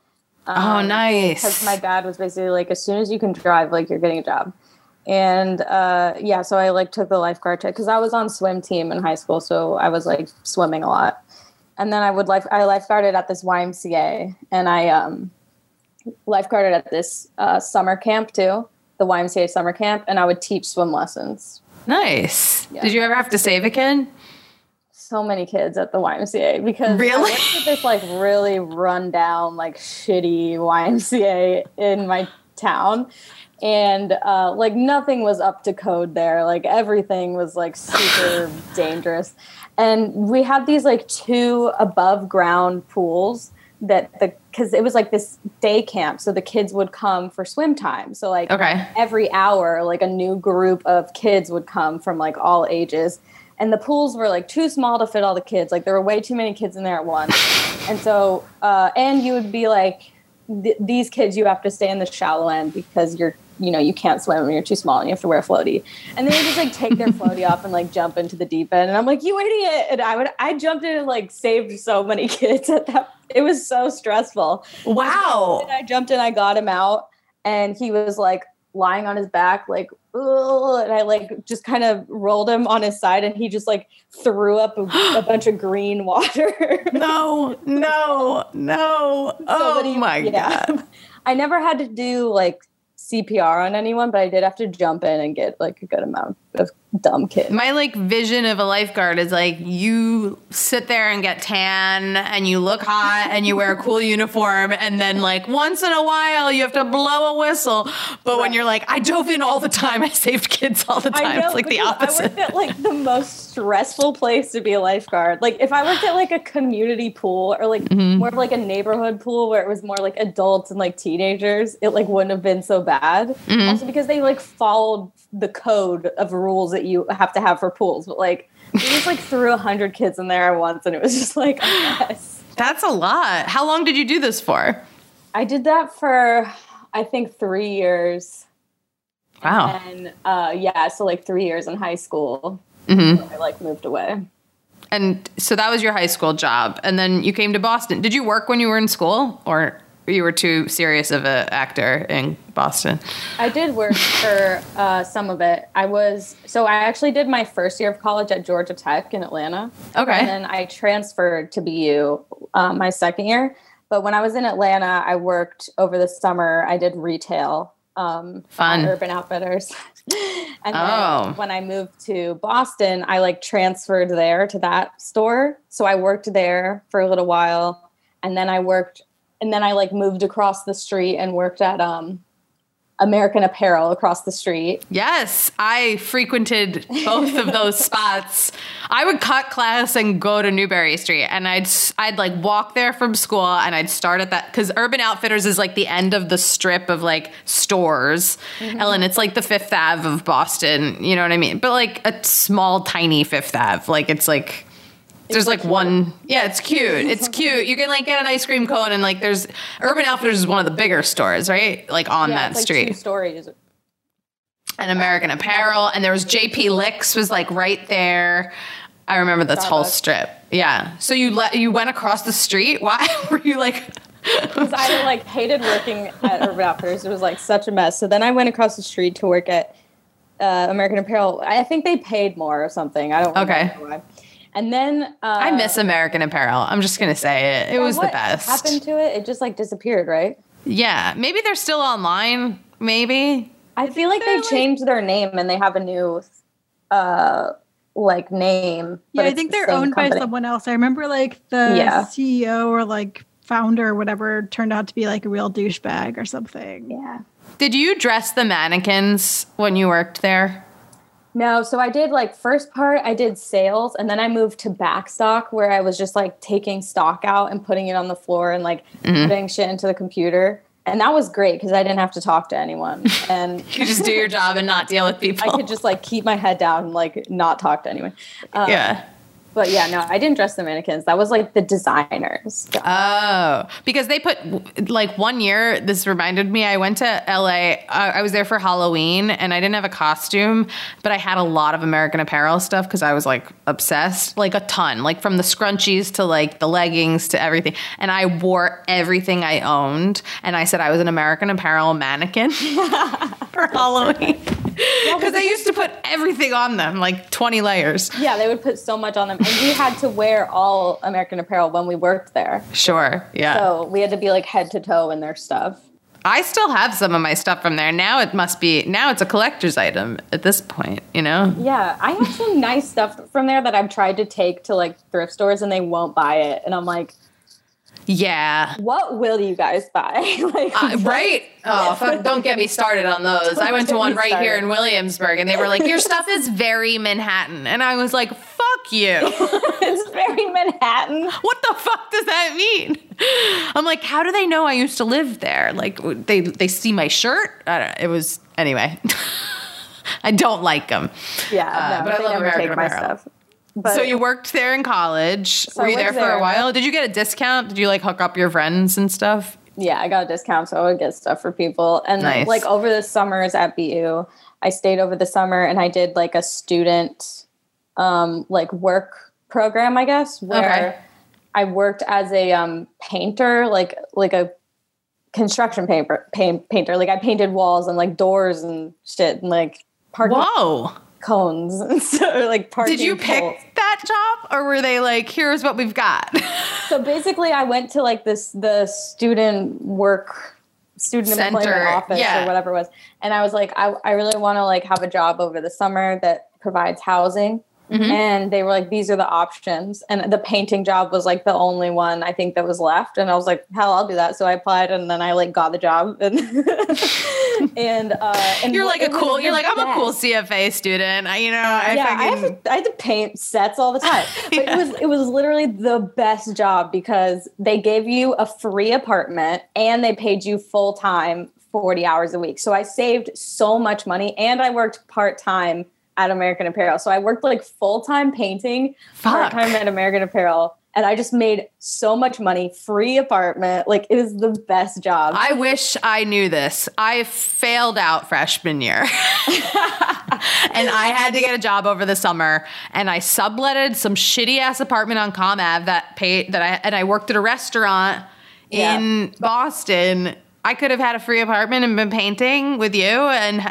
Oh, Because nice. Because my dad was basically like, as soon as you can drive, like you're getting a job. And uh, yeah, so I like took the lifeguard check because I was on swim team in high school, so I was like swimming a lot. And then I would life I lifeguarded at this YMCA, and I um, lifeguarded at this uh, summer camp too, the YMCA summer camp, and I would teach swim lessons. nice. Yeah. Did you ever have to save a kid? So many kids at the YMCA because Really? I this like really rundown, like shitty YMCA in my town. And uh, like nothing was up to code there. Like everything was like super [SIGHS] dangerous. And we had these like two above ground pools that the because it was like this day camp. So the kids would come for swim time. So like Okay. every hour, like a new group of kids would come from like all ages. And the pools were like too small to fit all the kids. Like there were way too many kids in there at once. and so, uh, and you would be like, th- these kids, you have to stay in the shallow end because you're, you know, you can't swim when you're too small and you have to wear a floaty. And they would just like take their [LAUGHS] floaty off and like jump into the deep end. And I'm like, you idiot. And I would, I jumped in and like saved so many [LAUGHS] kids at that. It was so stressful. Wow. And I jumped in, I got him out, and he was like lying on his back, like, and I like just kind of rolled him on his side, and he just like threw up a, [GASPS] a bunch of green water. No, no, no. So oh he- my yeah. god. [LAUGHS] I never had to do like CPR on anyone, but I did have to jump in and get like a good amount of dumb kids. My like vision of a lifeguard is like you sit there and get tan and you look hot and you wear a cool uniform and then like once in a while you have to blow a whistle. But when you're like, I dove in all the time, I saved kids all the time. it's like the because I opposite. worked at like the most stressful place to be a lifeguard. Like if I worked at like a community pool or like Mm-hmm. more of like a neighborhood pool where it was more like adults and like teenagers, it like wouldn't have been so bad. Mm-hmm. Also because they like followed the code of rules that you have to have for pools. But like we just like threw a hundred kids in there at once and it was just like mess. [GASPS] That's a lot. How long did you do this for? I did that for I think three years. Wow. And uh yeah, so like three years in high school. Mm-hmm. I like moved away. And so that was your high school job. And then you came to Boston. Did you work when you were in school or you were too serious of an actor in Boston? I did work for uh, some of it. I was so I actually did my first year of college at Georgia Tech in Atlanta, Okay, and then I transferred to BU um, my second year. But when I was in Atlanta, I worked over the summer. I did retail, um, Fun. at Urban Outfitters, [LAUGHS] and then Oh. when I moved to Boston, I like transferred there to that store. So I worked there for a little while, and then I worked, and then I like moved across the street and worked at um, American Apparel across the street. Yes, I frequented both of those [LAUGHS] spots. I would cut class and go to Newbury Street, and I'd I'd like walk there from school, and I'd start at that because Urban Outfitters is like the end of the strip of like stores, Ellen. It's like the Fifth Ave of Boston. You know what I mean? But like a small, tiny Fifth Ave. Like it's like. There's like one, yeah, it's cute. It's cute. You can like get an ice cream cone, and like there's Urban Outfitters is one of the bigger stores, right? Like on Yeah, that like street. two stories. and American Apparel, and there was JP Licks was like right there. I remember this whole strip. Yeah. So you let you went across the street. Why [LAUGHS] were you like? Because I like hated working at Urban Outfitters. It was like such a mess. So then I went across the street to work at uh, American Apparel. I think they paid more or something. I don't Okay. why. And then uh, I miss American Apparel. I'm just gonna say it. It was the what best. Happened to it? It just like disappeared, right? Yeah. Maybe they're still online. Maybe. I feel like they like- changed their name and they have a new uh like name. Yeah, I think the they're same owned by someone else. I remember like the Yeah. CEO or like founder or whatever turned out to be like a real douchebag or something. Yeah. Did you dress the mannequins when you worked there? No, so I did like first part I did sales and then I moved to backstock where I was just like taking stock out and putting it on the floor and like Mm-hmm. putting shit into the computer. And that was great because I didn't have to talk to anyone. [LAUGHS] And You just do your job and not deal with people. I could just like keep my head down and like not talk to anyone. Um, yeah. But yeah, no, I didn't dress the mannequins. That was like the designers. Oh, because they put like one year. This reminded me. I went to LA. Uh, I was there for Halloween, and I didn't have a costume, but I had a lot of American Apparel stuff because I was like obsessed, like a ton, like from the scrunchies to like the leggings to everything. And I wore everything I owned, and I said I was an American Apparel mannequin [LAUGHS] for Halloween [LAUGHS] because they used to put everything on them, like twenty layers. Yeah, they would put so much on them. And we had to wear all American Apparel when we worked there. Sure, yeah. So we had to be like head to toe in their stuff. I still have some of my stuff from there. Now it must be now it's a collector's item at this point, you know? Yeah, I have some [LAUGHS] nice stuff from there that I've tried to take to like thrift stores and they won't buy it. And I'm like, Yeah. what will you guys buy? [LAUGHS] like, Uh, right? [LAUGHS] Oh, fuck, don't get me started on those. I went to one right here in Williamsburg and they were like, Your stuff is very Manhattan. And I was like, Fuck you. [LAUGHS] it's very Manhattan. What the fuck does that mean? I'm like, How do they know I used to live there? Like, they, they see my shirt? I don't It was, anyway. [LAUGHS] I don't like them. Yeah, Uh, no, but I love never American take my Apparel. stuff. But so you worked there in college. I Were you there for there. a while? Did you get a discount? Did you like hook up your friends and stuff? yeah, I got a discount, so I would get stuff for people. And Nice. like over the summers at BU, I stayed over the summer and I did like a student um like work program, I guess, where Okay. I worked as a um painter, like like a construction paper paint, painter. Like I painted walls and like doors and shit and like parking Whoa. cones and [LAUGHS] so like parking Did you pick poles. that job or were they like, here's what we've got? [LAUGHS] So basically, I went to like this the student work student Center, employment office yeah. or whatever it was, and I was like, I, I really want to like have a job over the summer that provides housing. Mm-hmm. And they were like, these are the options. And the painting job was like the only one I think that was left. And I was like, hell, I'll do that. So I applied and then I like got the job. [LAUGHS] And, [LAUGHS] and, uh, and you're like a cool, you're like, I'm a cool CFA student. I, you know, I yeah, I, have to, I had to paint sets all the time. [LAUGHS] But Yeah. it was it was literally the best job because they gave you a free apartment and they paid you full time 40 hours a week. So I saved so much money and I worked part time at American Apparel. So I worked like full time painting, part time at American Apparel. And I just made so much money, free apartment. Like it is the best job. I wish I knew this. I failed out freshman year. [LAUGHS] and I had to get a job over the summer and I subletted some shitty ass apartment on Comm Ave that paid that I and I worked at a restaurant in Boston. I could have had a free apartment and been painting with you and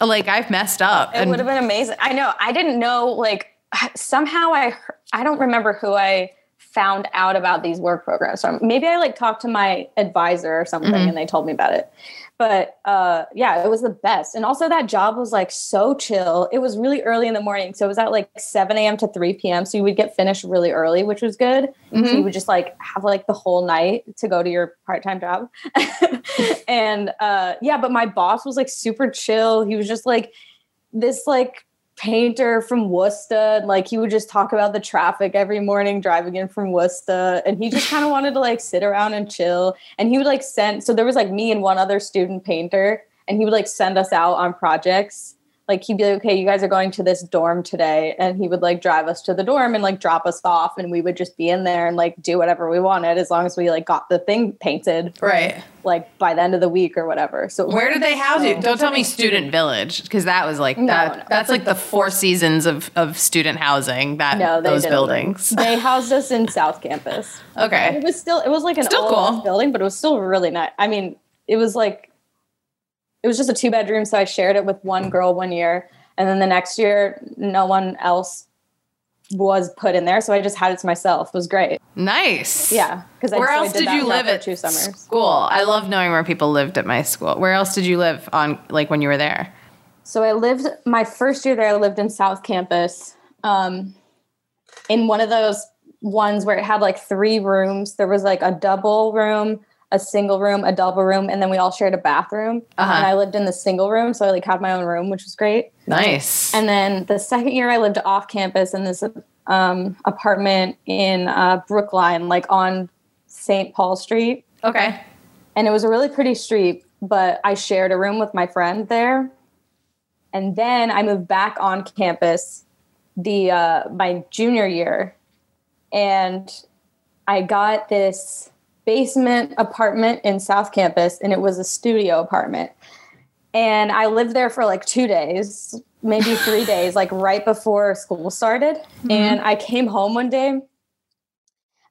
like I've messed up. It would have been amazing. I know. I didn't know. Like somehow I I don't remember who I found out about these work programs. So maybe I like talked to my advisor or something, mm-hmm. and they told me about it. But uh, yeah, it was the best. And also that job was like so chill. It was really early in the morning, so it was at like seven a.m. to three p.m. So you would get finished really early, which was good. So you would just like have like the whole night to go to your part-time job. [LAUGHS] and uh, yeah, but my boss was like super chill. He was just like this like painter from Worcester. Like he would just talk about the traffic every morning driving in from Worcester. And he just kind of wanted to like sit around and chill. And he would like send so there was like me and one other student painter, and he would like send us out on projects like he'd be like, okay, you guys are going to this dorm today. And he would like drive us to the dorm and like drop us off. And we would just be in there and like do whatever we wanted as long as we like got the thing painted. Right. Like by the end of the week or whatever. So Where did they house you? Don't tell me student village because that was like No, that. no. That's like the four seasons of of student housing. That No, they those didn't. buildings. They [LAUGHS] housed us in South Campus. Okay. It was still it was like an Still old cool. building, but it was still really nice. I mean, it was like it was just a two bedroom, so I shared it with one girl one year, and then the next year no one else was put in there, so I just had it to myself. It was great. Nice. Yeah, because Where else did you live at at two summers? school? I love knowing where people lived at my school. Where else did you live on like when you were there? So I lived my first year there. I lived in South Campus, um, in one of those ones where it had like three rooms. There was like a double room, a single room, a double room, and then we all shared a bathroom. Uh-huh. And I lived in the single room, so I like had my own room, which was great. Nice. And then the second year, I lived off campus in this um, apartment in uh, Brookline, like on St. Paul Street okay. and it was a really pretty street but i shared a room with my friend there and then i moved back on campus the uh, my junior year and i got this basement apartment in south campus and it was a studio apartment. And i lived there for like two days maybe three [LAUGHS] days like right before school started. Mm-hmm. And i came home one day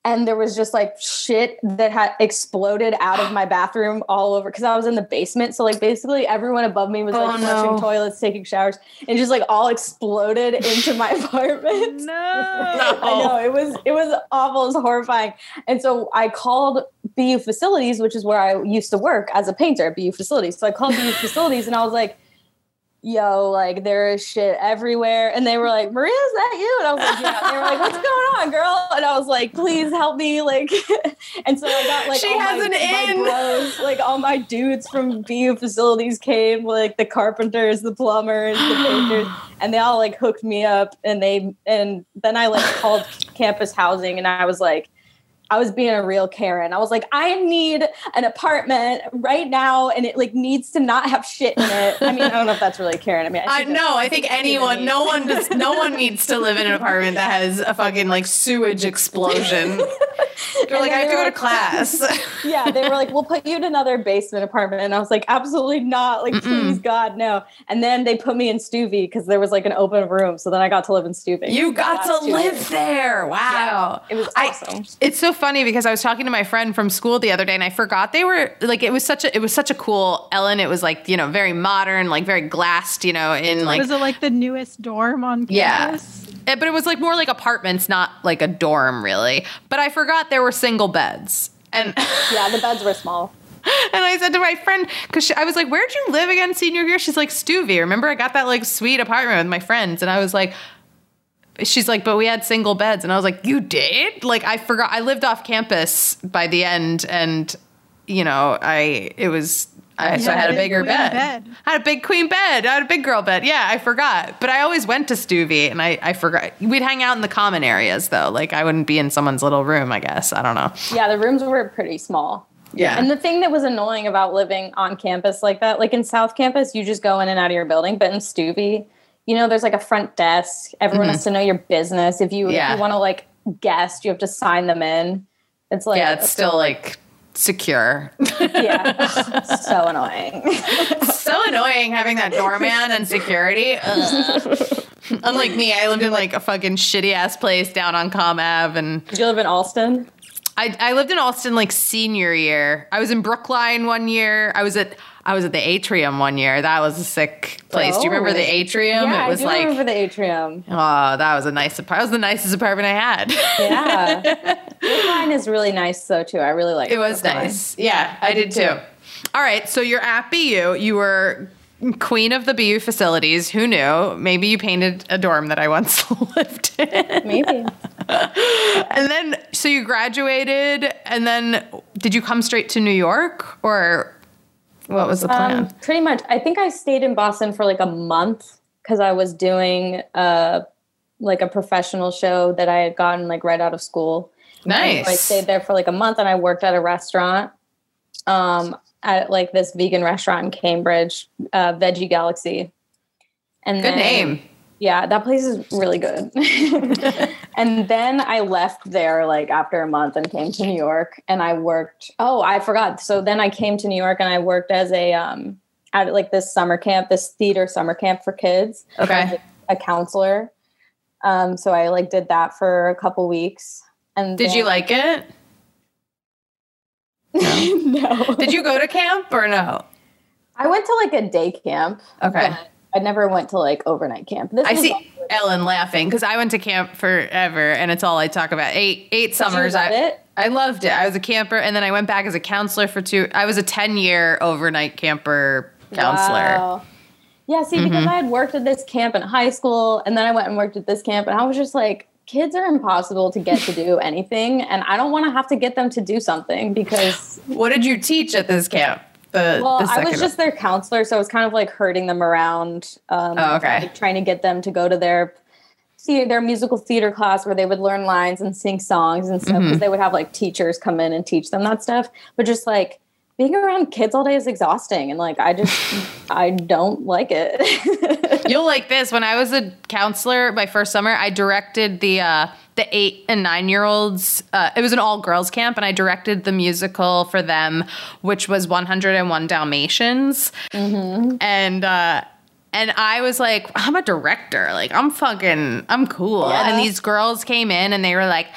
and there was just like shit that had exploded out of my bathroom all over because I was in the basement. So like basically everyone above me was Oh, like no. flushing toilets, taking showers, and just like all exploded into my [LAUGHS] apartment. No. [LAUGHS] I know it was it was awful, it was horrifying. And so I called BU Facilities, which is where I used to work as a painter at BU Facilities. So I called BU Facilities and I was like, yo, like there is shit everywhere. And they were like, Maria, is that you? And I was like, yeah. They were like, what's [LAUGHS] going on, girl? And I was like, please help me. Like, [LAUGHS] and so I got like, She has my, an my in. bros, like all my dudes from [LAUGHS] BU facilities came, like the carpenters, the plumbers, the painters, [GASPS] and they all like hooked me up. And they, and then I like called campus housing and I was like, I was being a real Karen. I was like, I need an apartment right now, and it like needs to not have shit in it. I mean, I don't know if that's really Karen. I mean, I no, I think anyone, no one does, no one needs to live in an apartment that has a fucking like sewage explosion. [LAUGHS] You're like, I have to go to class. [LAUGHS] yeah, they were like, "We'll put you in another basement apartment," and I was like, "Absolutely not! Like, please, God, no!" And then they put me in Stuvie because there was like an open room, so then I got to live in Stuvie. You got to live there. Wow. It was I- awesome. It's so funny because I was talking to my friend from school the other day and I forgot they were like it was such a it was such a cool Ellen. It was like, you know, very modern, like very glassed, you know, in like was it like the newest dorm on Yeah. campus? Eh, but it was like more like apartments, not like a dorm really. But I forgot there were single beds. And [LAUGHS] yeah, the beds were small. [LAUGHS] and I said to my friend, because I was like, "Where'd you live again, senior year?" She's like, "Stuvie." Remember, I got that like sweet apartment with my friends, and I was like, "She's like, but we had single beds," and I was like, "You did?" Like, I forgot. I lived off campus by the end, and you know, I it was. I, so I had a bigger bed. bed. I had a big queen bed. I had a big girl bed. Yeah, I forgot. But I always went to Stuvie, and I, I forgot. We'd hang out in the common areas though. Like I wouldn't be in someone's little room. I guess I don't know. Yeah, the rooms were pretty small. Yeah. And the thing that was annoying about living on campus like that, like in South Campus, you just go in and out of your building, but in Stuvie, you know, there's like a front desk. Everyone has to know your business. If you Mm-hmm. Yeah. if you want to like guest, you have to sign them in. It's like yeah, it's still like secure. yeah, [LAUGHS] [LAUGHS] so annoying. so annoying having that doorman and security. [LAUGHS] Unlike me, I lived in like a fucking shitty ass place down on Comm Ave, and Did you live in Allston? I, I lived in Allston like senior year. I was in Brookline one year. I was at I was at the Atrium one year. That was a sick place. Do you remember the Oh. Atrium? yeah, it was I do like remember the atrium. oh, that was a nice. apart- That was the nicest apartment I had. Yeah, [LAUGHS] Brookline is really nice though too. I really like It It was Brookline. nice. Yeah, I did too. All right, so you're at BU. You were queen of the BU facilities. Who knew? Maybe you painted a dorm that I once [LAUGHS] lived in. Maybe. And then, so you graduated, and then did you come straight to New York, or what was the plan? Um, pretty much. I think I stayed in Boston for like a month because I was doing uh like a professional show that I had gotten like right out of school. nice. So I stayed there for like a month and I worked at a restaurant, um, at like this vegan restaurant in Cambridge, uh, Veggie Galaxy. And Good then- name. Yeah, that place is really good. [LAUGHS] [LAUGHS] and then I left there like after a month and came to New York and I worked. Oh, I forgot. So then I came to New York and I worked as a um at like this summer camp, this theater summer camp for kids. Okay. As a counselor. Um, so I like did that for a couple weeks. And Did you like it? [LAUGHS] no. Did you go to camp or no? I went to like a day camp. Okay. I never went to like overnight camp. This I see also- Ellen laughing because I went to camp forever and it's all I talk about. Eight eight summers. love I, it? I loved it. I was a camper and then I went back as a counselor for two. I was a 10 year overnight camper counselor. Wow. Yeah, see, Mm-hmm. because I had worked at this camp in high school, and then I went and worked at this camp, and I was just like, kids are impossible to get to do [LAUGHS] anything, and I don't want to have to get them to do something because, What did you teach at this camp? The, well, the I was just their counselor, so I was kind of like herding them around, um, Oh, okay. like, trying to get them to go to their theater, their musical theater class where they would learn lines and sing songs and stuff, because Mm-hmm. they would have like teachers come in and teach them that stuff, but just like. Being around kids all day is exhausting, and like I just, [LAUGHS] I don't like it. [LAUGHS] You'll like this. When I was a counselor my first summer, I directed the uh, the eight and nine year olds. Uh, it was an all girls camp, and I directed the musical for them, which was 101 Dalmatians. And uh, and I was like, I'm a director. Like I'm fucking, I'm cool. Yeah. And these girls came in and they were like,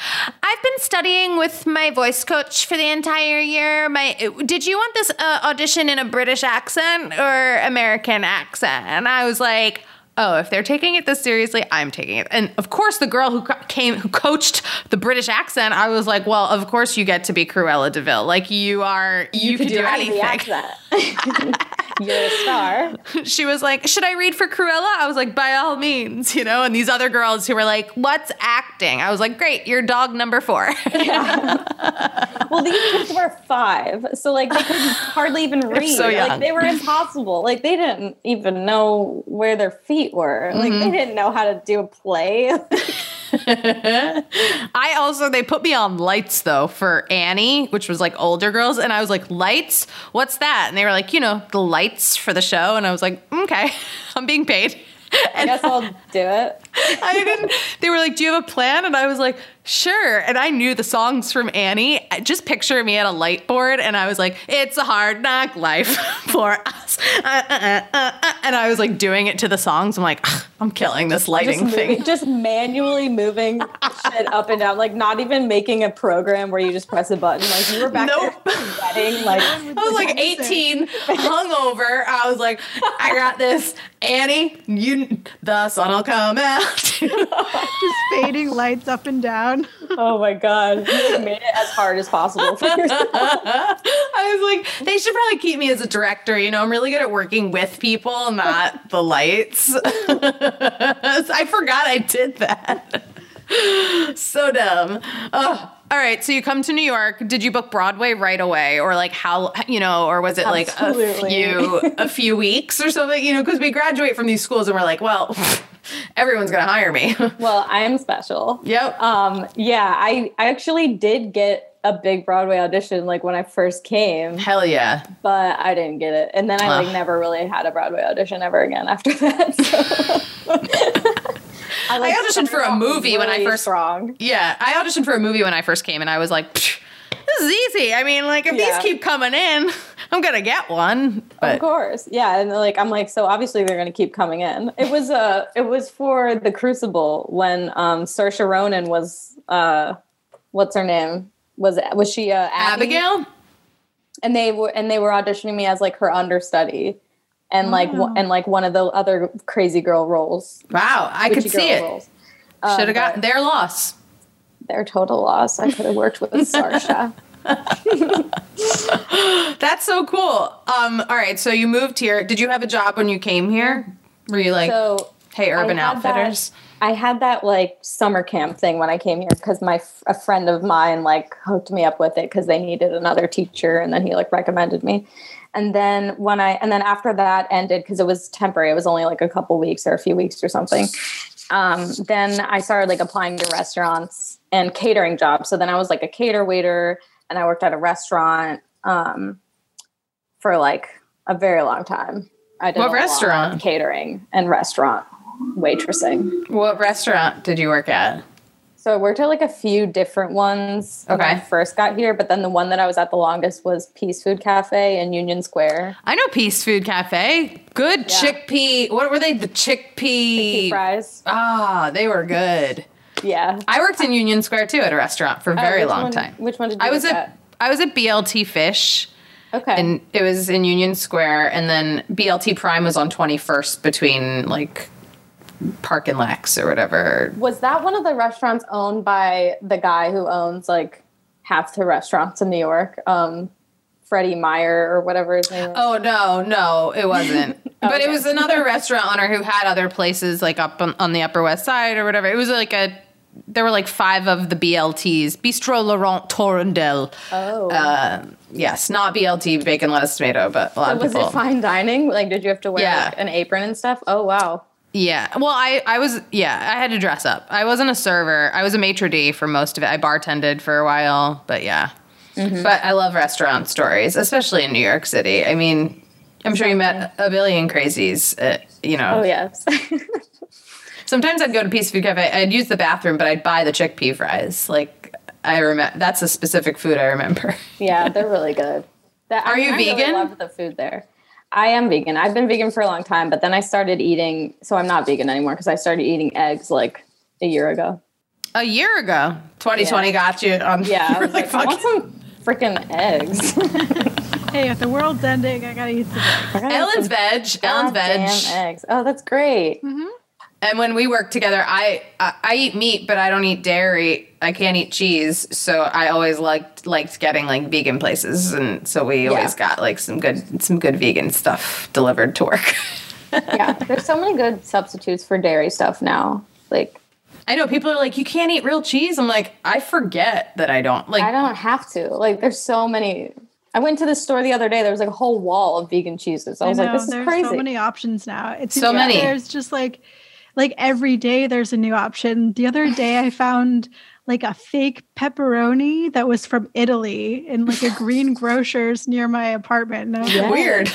I've been studying with my voice coach for the entire year. My, did you want this uh, audition in a British accent or American accent? And I was like. Oh, if they're taking it this seriously, I'm taking it. And of course, the girl who came, who coached the British accent, I was like, "Well, of course you get to be Cruella de Vil. Like you are, you, can do, the anything." [LAUGHS] [LAUGHS] You're a star. she was like, "Should I read for Cruella?" I was like, "By all means," you know. And these other girls who were like, "What's acting?" I was like, "Great, you're dog number four. [LAUGHS] Well, these kids were five, so like they could hardly even read. so. Like they were impossible. Like they didn't even know where their feet were. Like Mm-hmm. they didn't know how to do a play. [LAUGHS] [LAUGHS] I also they put me on lights though for Annie, which was like older girls, and I was like, "Lights? What's that?" And they were like, "You know, the lights for the show." And I was like, "Okay, [LAUGHS] I'm being paid." I guess I'll do it. I didn't. They were like, "Do you have a plan?" And I was like, "Sure." And I knew the songs from Annie. Just picture me at a light board, and I was like, "It's a hard knock life [LAUGHS] for us," Uh, uh, uh, uh, uh. and I was like doing it to the songs. I'm like, I'm killing this Just, lighting moving, thing. just manually moving shit up and down, like not even making a program where you just press a button. Like you were back Nope. there sweating, like [LAUGHS] I was like [LAUGHS] 18, hungover. I was like, I got this, Annie. You, the sun will come out. Just fading lights up and down. [LAUGHS] oh my god, you made it as hard as possible for [LAUGHS] yourself. I was like, they should probably keep me as a director. You know, I'm really good at working with people, not [LAUGHS] the lights. I forgot I did that. so dumb. Ugh. All right, so you come to New York. Did you book Broadway right away, or like how you know, or was it like a few a few weeks or something? You know, because we graduate from these schools and we're like, well, [LAUGHS] everyone's gonna hire me. [LAUGHS] Well, I am special. yep. Um, yeah, I, I actually did get a big Broadway audition like when I first came, Hell yeah. but I didn't get it. And then I like Ugh. never really had a Broadway audition ever again after [LAUGHS] that. So. I auditioned for a movie when I first- wrong. Yeah, I auditioned for a movie when I first came, and I was like, "Psh, "This is easy." I mean, like if Yeah. these keep coming in, [LAUGHS] I'm gonna get one. Of course. Yeah. And like I'm like, so obviously they're gonna keep coming in. It was uh it was for the crucible when um Saoirse Ronan was uh what's her name? Was was she uh Abby? Abigail, and they were and they were auditioning me as like her understudy and like and like one of the other crazy girl roles wow, I could see it. Um, Should have but gotten their loss. Their total loss i could have worked with [LAUGHS] Saoirse [LAUGHS] That's so cool. Um, all right, so you moved here. Did you have a job when you came here? Were you like, so hey, Urban I had that- Outfitters? i had that like summer camp thing when i came here because my a friend of mine like hooked me up with it because they needed another teacher and then he like recommended me and then when i and then after that ended because it was temporary it was only like a couple weeks or a few weeks or something um, then I started like applying to restaurants and catering jobs. So then I was like a cater waiter and I worked at a restaurant um, for like a very long time. I did What a lot of restaurant? catering and restaurant waitressing. What restaurant did you work at? So I worked at like a few different ones when I first got here, but then the one that I was at the longest was Peace Food Cafe in Union Square. I know Peace Food Cafe. Good Yeah. chickpea. What were they? The chickpea. Chickpea fries. Ah, they were good. Yeah. I worked in Union Square too at a restaurant for a very which long one- time. which one did you I was at I was at BLT Fish Okay. and it was in Union Square and then BLT Prime was on 21st between like Park and Lex or whatever. was that one of the restaurants owned by the guy who owns like half the restaurants in New York? Um, Freddie Meyer or whatever his name is. Oh no, no, it wasn't. [LAUGHS] But it was another [LAUGHS] restaurant owner who had other places like up on, on the Upper West Side or whatever. It was like a there were like five of the BLTs. Bistro Laurent Tourondel. Oh. Uh, yes, not BLT bacon lettuce tomato, but a lot of was people. it fine dining? Like, did you have to wear Yeah. like, an apron and stuff? Oh wow. Yeah. Well, I I was yeah, I had to dress up. I wasn't a server. I was a maitre d for most of it. I bartended for a while, but yeah. Mm-hmm. But I love restaurant stories, especially in New York City. I mean, I'm sure you met a billion crazies. Uh, you know, Oh yes. [LAUGHS] sometimes I'd go to Peace Food Cafe. I'd use the bathroom, but I'd buy the chickpea fries. Like I remember, that's a specific food I remember. [LAUGHS] yeah, they're really good. That, Are you I really vegan? love the food there. I am vegan. I've been vegan for a long time, but then I started eating. So I'm not vegan anymore because I started eating eggs like a year ago. a year ago, 2020 Yeah. got you on. Yeah, I [LAUGHS] was like, I fuck. want some freaking eggs. [LAUGHS] Hey, if the world's ending, I gotta eat some eggs. Ellen's veg. Ellen's veg. Goddamn eggs. Oh, that's great. Mm-hmm. And when we work together, I, I I eat meat, but I don't eat dairy. I can't eat cheese, so I always liked liked getting like vegan places, and so we always got like some good some good vegan stuff delivered to work. [LAUGHS] Yeah, there's so many good substitutes for dairy stuff now. Like, I know people are like, you can't eat real cheese. I'm like, I forget that I don't like. I don't have to. Like, there's so many. I went to the store the other day. There was like a whole wall of vegan cheeses. I was like, this is there's crazy. so many options now. It's So many. There's just like like every day there's a new option. The other day I found like a fake pepperoni that was from Italy in like a green [LAUGHS] grocer's near my apartment. And I was like, Weird.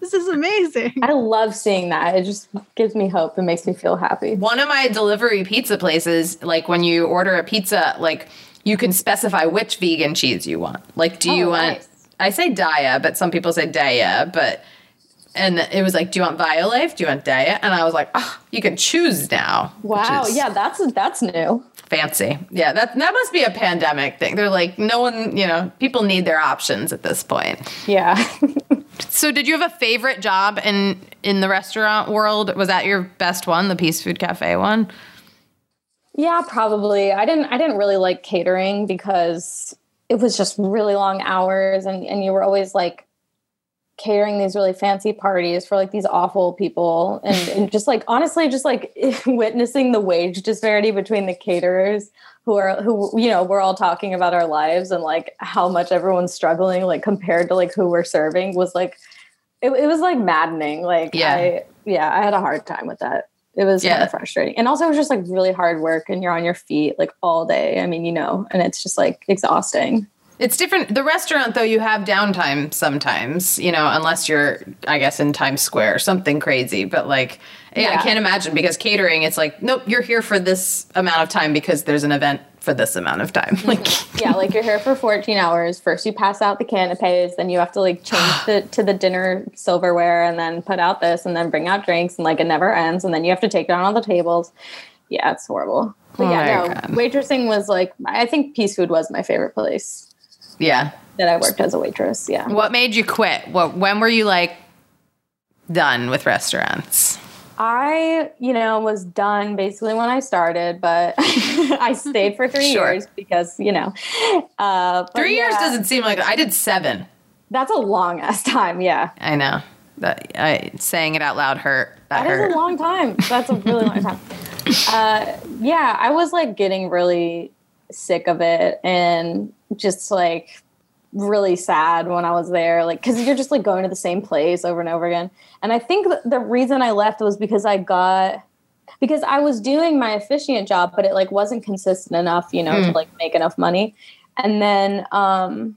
this is amazing. I love seeing that. It just gives me hope and makes me feel happy. One of my delivery pizza places, like when you order a pizza, like you can specify which vegan cheese you want. Like, do you Oh, want? nice. I say Daiya, but some people say Daiya, but. And it was like, do you want Violife? Do you want diet?" And I was like, oh, you can choose now. Wow. Yeah, that's that's new. Fancy. Yeah, that that must be a pandemic thing. They're like, no one, you know, people need their options at this point. Yeah. [LAUGHS] So, did you have a favorite job in in the restaurant world? Was that your best one, the Peace Food Cafe one? yeah, probably. I didn't I didn't really like catering because it was just really long hours and, and you were always like catering these really fancy parties for like these awful people and, [LAUGHS] and just like honestly just like [LAUGHS] witnessing the wage disparity between the caterers who are who you know we're all talking about our lives and like how much everyone's struggling like compared to like who we're serving was like it, it was like maddening. Like Yeah. I, yeah i had a hard time with that. It was kind of frustrating. And also it was just like really hard work and you're on your feet like all day. I mean you know and it's just like exhausting It's different. The restaurant, though, you have downtime sometimes, you know, unless you're, I guess, in Times Square or something crazy. But like, yeah, I can't imagine because catering, it's like, nope, you're here for this amount of time because there's an event for this amount of time. [LAUGHS] Like, [LAUGHS] yeah, like you're here for 14 hours. First, you pass out the canapes, then you have to like change [SIGHS] the, to the dinner silverware, and then put out this, and then bring out drinks, and like it never ends. And then you have to take down all the tables. Yeah, it's horrible. But Oh yeah, no, God. waitressing was like I think Peace Food was my favorite place yeah. that I worked as a waitress. Yeah. What made you quit? What? When were you like done with restaurants? I, you know, was done basically when I started, but [LAUGHS] I stayed for three Sure. years because, you know, uh, Three years doesn't seem like I did seven. That's a long ass time. Yeah. I know that I saying it out loud hurt. That, That is hurt. a long time. That's a really long time. [LAUGHS] Uh, yeah, I was like getting really sick of it and just like really sad when I was there, like because you're just like going to the same place over and over again. And I think the reason I left was because I got because I was doing my officiant job, but it like wasn't consistent enough, you know, to like make enough money. And then um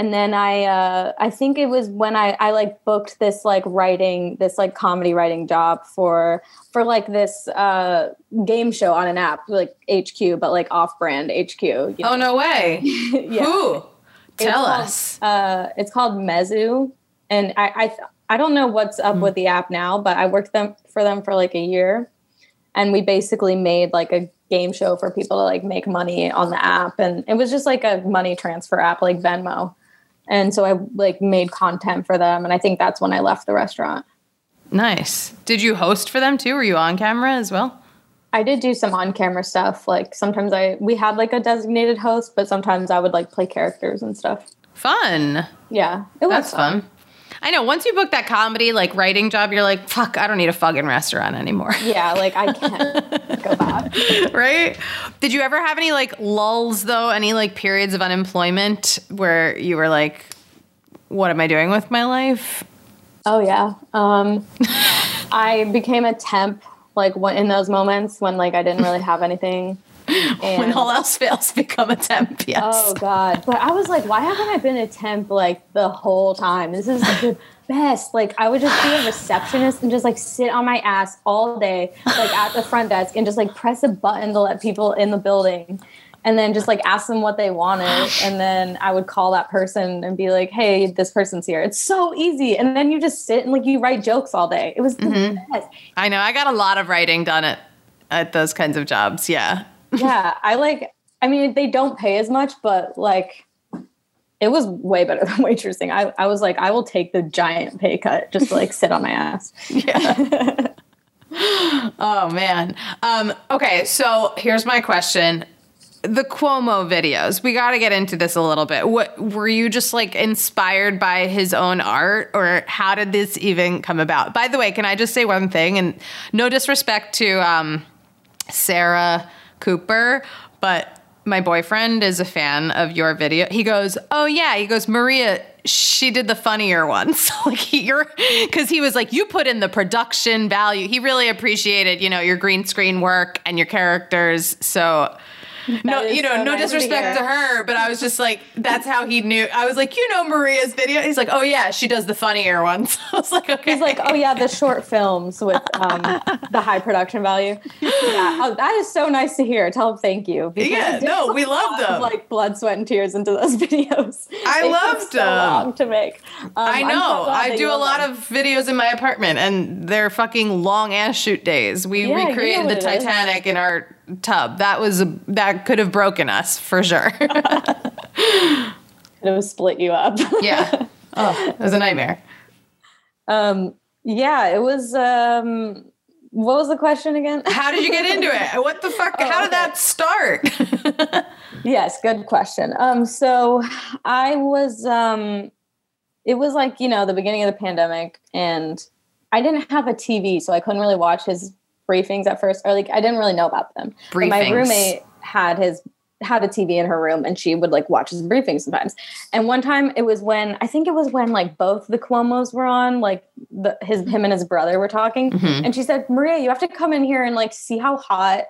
and then I uh, I think it was when I I like booked this like writing this like comedy writing job for for like this uh, game show on an app like HQ but like off brand HQ. You know? Oh no way! [LAUGHS] yeah. It's Tell called- us. Uh, it's called Mezu, and I I, I don't know what's up Hmm. with the app now, but I worked them for them for like a year, and we basically made like a game show for people to like make money on the app, and it was just like a money transfer app like Venmo, and so I like made content for them, and I think that's when I left the restaurant. Nice. Did you host for them too? Were you on camera as well? I did do some on-camera stuff. Like sometimes I we had like a designated host, but sometimes I would like play characters and stuff. Fun. Yeah, it was That's fun. I know. Once you book that comedy like writing job, you're like, fuck, I don't need a fucking restaurant anymore. Yeah, like I can't [LAUGHS] go back. right? Did you ever have any like lulls though? Any like periods of unemployment where you were like, what am I doing with my life? Oh yeah. Um, [LAUGHS] I became a temp like in those moments when like I didn't really have anything. [LAUGHS] When all else fails, become a temp. Yes. oh god! But I was like, why haven't I been a temp like the whole time? This is the best. Like I would just be a receptionist and just like sit on my ass all day, like at the front desk, and just like press a button to let people in the building. And then just like ask them what they wanted. And then I would call that person and be like, hey, this person's here. It's so easy. And then you just sit and like you write jokes all day. It was the mm-hmm. best. I know. I got a lot of writing done at at those kinds of jobs. Yeah. Yeah, I like. I mean, they don't pay as much, but like, it was way better [LAUGHS] than waitressing. I, I was like, I will take the giant pay cut just to like sit on my ass. Yeah. [LAUGHS] oh man. Um, okay, so here's my question. The Cuomo videos. We got to get into this a little bit. What were you just like inspired by his own art or how did this even come about? By the way, can I just say one thing and no disrespect to um Sarah Cooper, but my boyfriend is a fan of your video. He goes, "Oh yeah," he goes, "Maria, she did the funnier ones." [LAUGHS] like you're because he was like, "You put in the production value." He really appreciated, you know, your green screen work and your characters. So. No, you know, so no nice disrespect to, hear. her, but I was just like, that's how he knew. I was like, you know, Maria's video. He's like, oh yeah, she does the funnier ones. [LAUGHS] I was like, okay. He's like, oh yeah, the short films with um, [LAUGHS] the high production value. Yeah, oh, that is so nice to hear. Tell him thank you. because Yeah, no, we love lot of, them. Like blood, sweat, and tears into those [LAUGHS] videos. I They loved so them. long to make. Um, I I'm so know. I do a lot them. of videos in my apartment, and they're fucking long ass shoot days. We Yeah, you know recreated the what it is. Titanic in our tub. That was that could have broken us for sure. [LAUGHS] It would split you up. [LAUGHS] yeah. Oh, it was a nightmare. Um, yeah, it was. Um, what was the question again? How did you get into it? [LAUGHS] What the fuck? Oh, How did okay. that start? yes, good question. Um, so I was. Um, it was like you know the beginning of the pandemic, and I didn't have a TV, so I couldn't really watch his briefings at first, or like I didn't really know about them. My roommate had his had a TV in her room and she would like watch his briefings sometimes. And one time it was when I think it was when like both the Cuomo's were on, like the his him and his brother were talking. Mhm. And she said, Maria, you have to come in here and like see how hot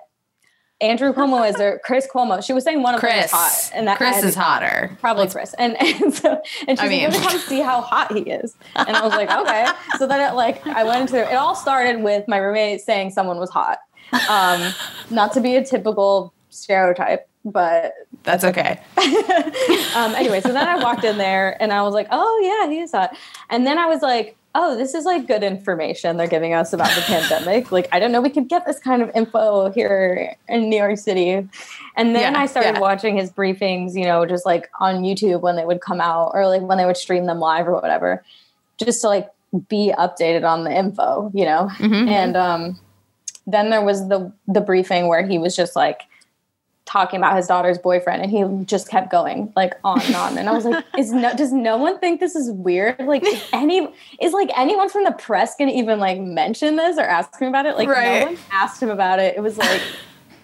Andrew Cuomo is or Chris Cuomo. She was saying one of them Chris. is hot. And that Chris is hotter. Probably Chris. And [LAUGHS] and so and I she's mean. like, come see how hot he is. And I was like, okay. So then it like I went into it all started with my roommate saying someone was hot. Um, not to be a typical stereotype, but That's okay. [LAUGHS] um, anyway, so then I walked in there and I was like, oh, yeah, he is hot. And then I was like, oh, this is like good information they're giving us about the pandemic. Like, I don't know, we could get this kind of info here in New York City. And then Yeah, I started yeah. watching his briefings, you know, just like on YouTube when they would come out or like when they would stream them live or whatever, just to like be updated on the info, you know? Mhm. And um, then there was the the briefing where he was just like talking about his daughter's boyfriend, and he just kept going like on and on. And I was like, [LAUGHS] "Is no? Does no one think this is weird? Like, is any is like anyone from the press gonna even like mention this or ask him about it? Like, Right. no one asked him about it. It was like."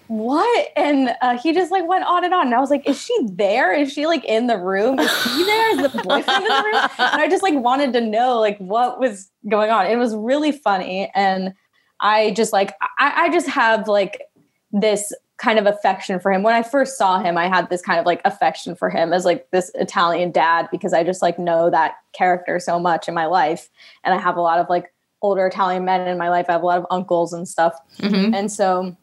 What? And uh, he just like went on and on. And I was like, is she there? Is she like in the room? Is he there? Is the boyfriend in the room? And I just like wanted to know like what was going on. It was really funny. And I just like I, I just have like this kind of affection for him. When I first saw him, I had this kind of like affection for him as like this Italian dad because I just like know that character so much in my life. And I have a lot of like older Italian men in my life. I have a lot of uncles and stuff. Mhm. And so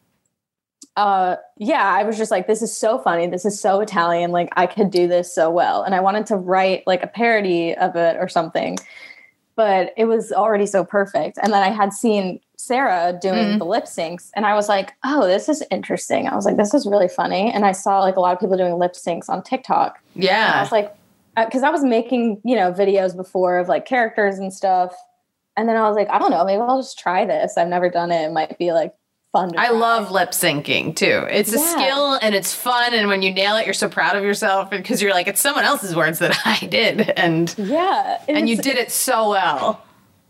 uh yeah, I was just like, this is so funny. This is so Italian. Like I could do this so well. And I wanted to write like a parody of it or something. But it was already so perfect. And then I had seen Sarah doing Mhm. the lip syncs and I was like, oh, this is interesting. I was like, this is really funny. And I saw like a lot of people doing lip syncs on TikTok. And I was like, because I was making, you know, videos before of like characters and stuff. And then I was like, I don't know, maybe I'll just try this. I've never done it. It might be like fun to I try. love lip syncing too. It's a skill and it's fun. And when you nail it, you're so proud of yourself because you're like, it's someone else's words that [LAUGHS] I did. And Yeah. and you did it so well.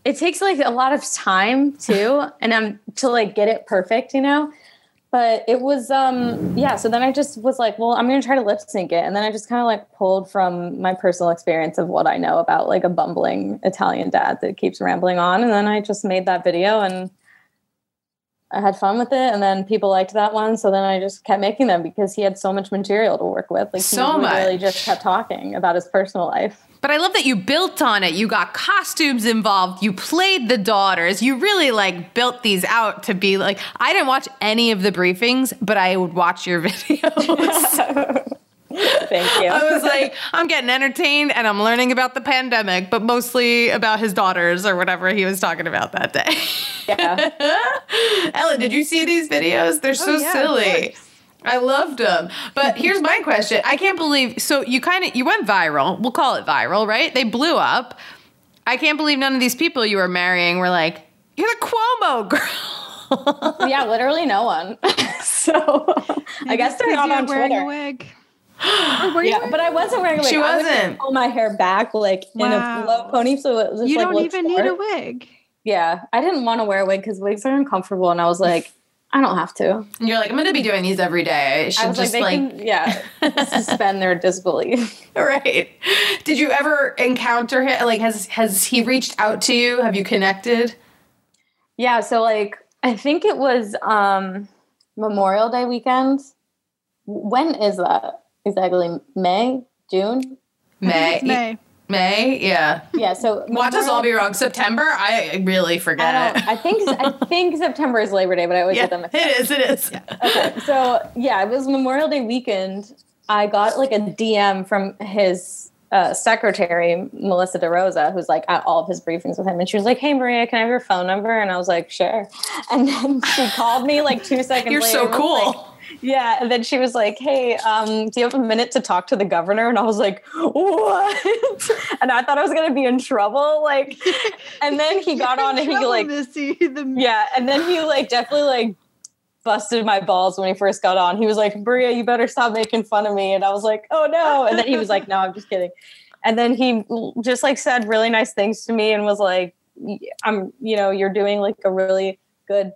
It takes like a lot of time too and i'm to like get it perfect you know? But it was um yeah so then i just was like well i'm gonna try to lip sync it. And then i just kind of like pulled from my personal experience of what i know about like a bumbling italian dad that keeps rambling on. And then i just made that video and i had fun with it and then people liked that one so then i just kept making them because he had so much material to work with like So he much. just kept talking about his personal life But I love that you built on it. You got costumes involved. You played the daughters. You really like built these out to be like. I didn't watch any of the briefings, but I would watch your [LAUGHS] videos. [LAUGHS] thank you I was like, I'm getting entertained and I'm learning about the pandemic, but mostly about his daughters or whatever he was talking about that day. yeah [LAUGHS] Ellen, did you see these videos? They're so Oh, yeah, silly. I loved them. But here's my question. I can't believe so you kind of you went viral. We'll call it viral, right? They blew up. I can't believe none of these people you were marrying were like, "You're the Cuomo girl." [LAUGHS] yeah, literally no one. [LAUGHS] so I guess they're not you're on wearing Twitter. A were Yeah, but I wasn't wearing a wig. She was gonna wasn't. Pull my hair back like in a low pony, so it was just you like don't looked even need a wig. Yeah, I didn't want to wear a wig because wigs are uncomfortable, and I was like, I don't have to. And you're like, "I'm going to be doing these every day." I should I was like, just they like, can, yeah, [LAUGHS] suspend their disbelief. [LAUGHS] right. Did you ever encounter him? Like has has he reached out to you? Have you connected? Yeah, so like I think it was um Memorial Day weekend. When is that exactly? May, June? May. May. May? Yeah. Yeah. So Watch us all be wrong. September? I really forget. don't. I think I think September is Labor Day, but I always yeah, get them. mixed up. it is. It is. Okay, so yeah, it was Memorial Day weekend. I got like a DM from his uh, secretary, Melissa DeRosa, who's like at all of his briefings with him, and she was like, "Hey, Maria, can I have your phone number?" And I was like, "Sure." And then she called me like two seconds. You're later so and was cool. like- yeah, and then she was like, "Hey, um, do you have a minute to talk to the governor?" And I was like, "What?" [LAUGHS] and I thought I was gonna be in trouble. Like, [LAUGHS] and then he got on and he like the yeah, and then he like definitely like busted my balls when he first got on. He was like, "Bria, you better stop making fun of me." And I was like, "Oh no!" And then he was like, "No, I'm just kidding." And then he just like said really nice things to me and was like, "I'm, you know, you're doing like a really good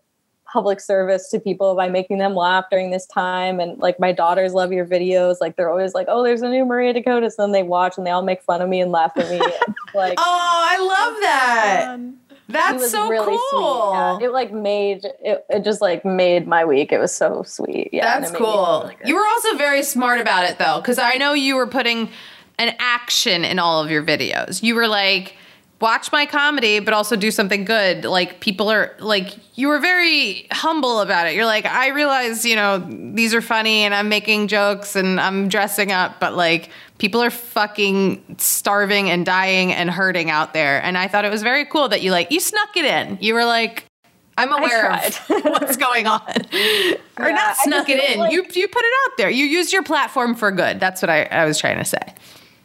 public service to people by making them laugh during this time." And like my daughters love your videos. Like they're always like, "Oh, there's a new Maria Dakota." So then they watch and they all make fun of me and laugh at me. [LAUGHS] Like [LAUGHS] Oh, I love that. um, That's so really cool. Yeah. It like made it, it just like made my week. It was so sweet. Yeah, That's it made me feel cool. really you were also very smart about it though, because I know you were putting an action in all of your videos. You were like, watch my comedy, but also do something good. Like people are like, you were very humble about it. You're like, I realize, you know, these are funny and I'm making jokes and I'm dressing up, but like people are fucking starving and dying and hurting out there. And I thought it was very cool that you like, you snuck it in. You were like, I'm aware of [LAUGHS] what's going on. [LAUGHS] or not snuck it in. like- you you put it out there. You used your platform for good. That's what I, I was trying to say.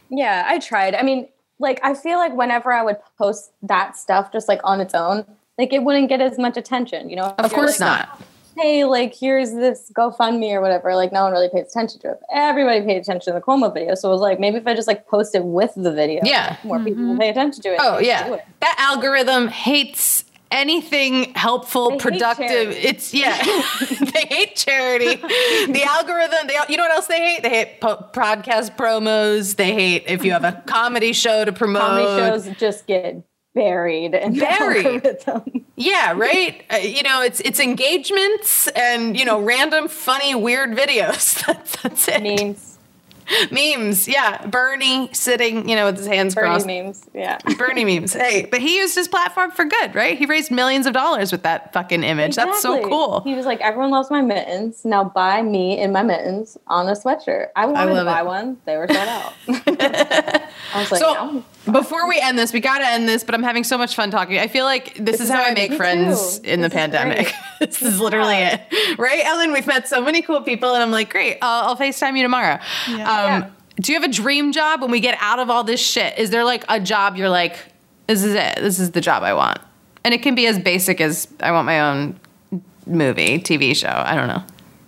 Yeah, I tried. I mean, like I feel like whenever I would post that stuff just like on its own, like it wouldn't get as much attention, you know? Of course like, not. Hey, like here's this GoFundMe or whatever. Like no one really pays attention to it. Everybody paid attention to the Cuomo video, so it was like maybe if I just like post it with the video, Yeah. more people mm-hmm. will pay attention to it. Oh yeah. it. That algorithm hates anything helpful, hate productive. It's yeah. [LAUGHS] [LAUGHS] they hate charity. The algorithm. They, you know what else they hate? They hate po- podcast promos. They hate if you have a [LAUGHS] comedy show to promote. Comedy shows just get buried in Buried. Yeah, right. Uh, you know, it's it's engagements and you know random funny weird videos. That's that's it. memes. [LAUGHS] Memes. Yeah, Bernie sitting, you know, with his hands Bernie crossed. [LAUGHS] Bernie memes. Yeah. Bernie memes. [LAUGHS] Hey, but he used his platform for good, right? He raised millions of dollars with that fucking image. That's so cool. He was like, everyone loves my mittens. Now buy me in my mittens on a sweatshirt. I wanted love to buy it. one. They were sold out. I was like, So no. Before we end this, we got to end this, but I'm having so much fun talking. I feel like this, is is how I make friends too. in the This is pandemic. great. [LAUGHS] this is literally Yeah. it. Right, Ellen? We've met so many cool people, and I'm like, great, I'll, I'll FaceTime you tomorrow. Um, Yeah. Do you have a dream job when we get out of all this shit? Is there like a job you're like, this is it, this is the job I want? And it can be as basic as I want my own movie, TV show. I don't know.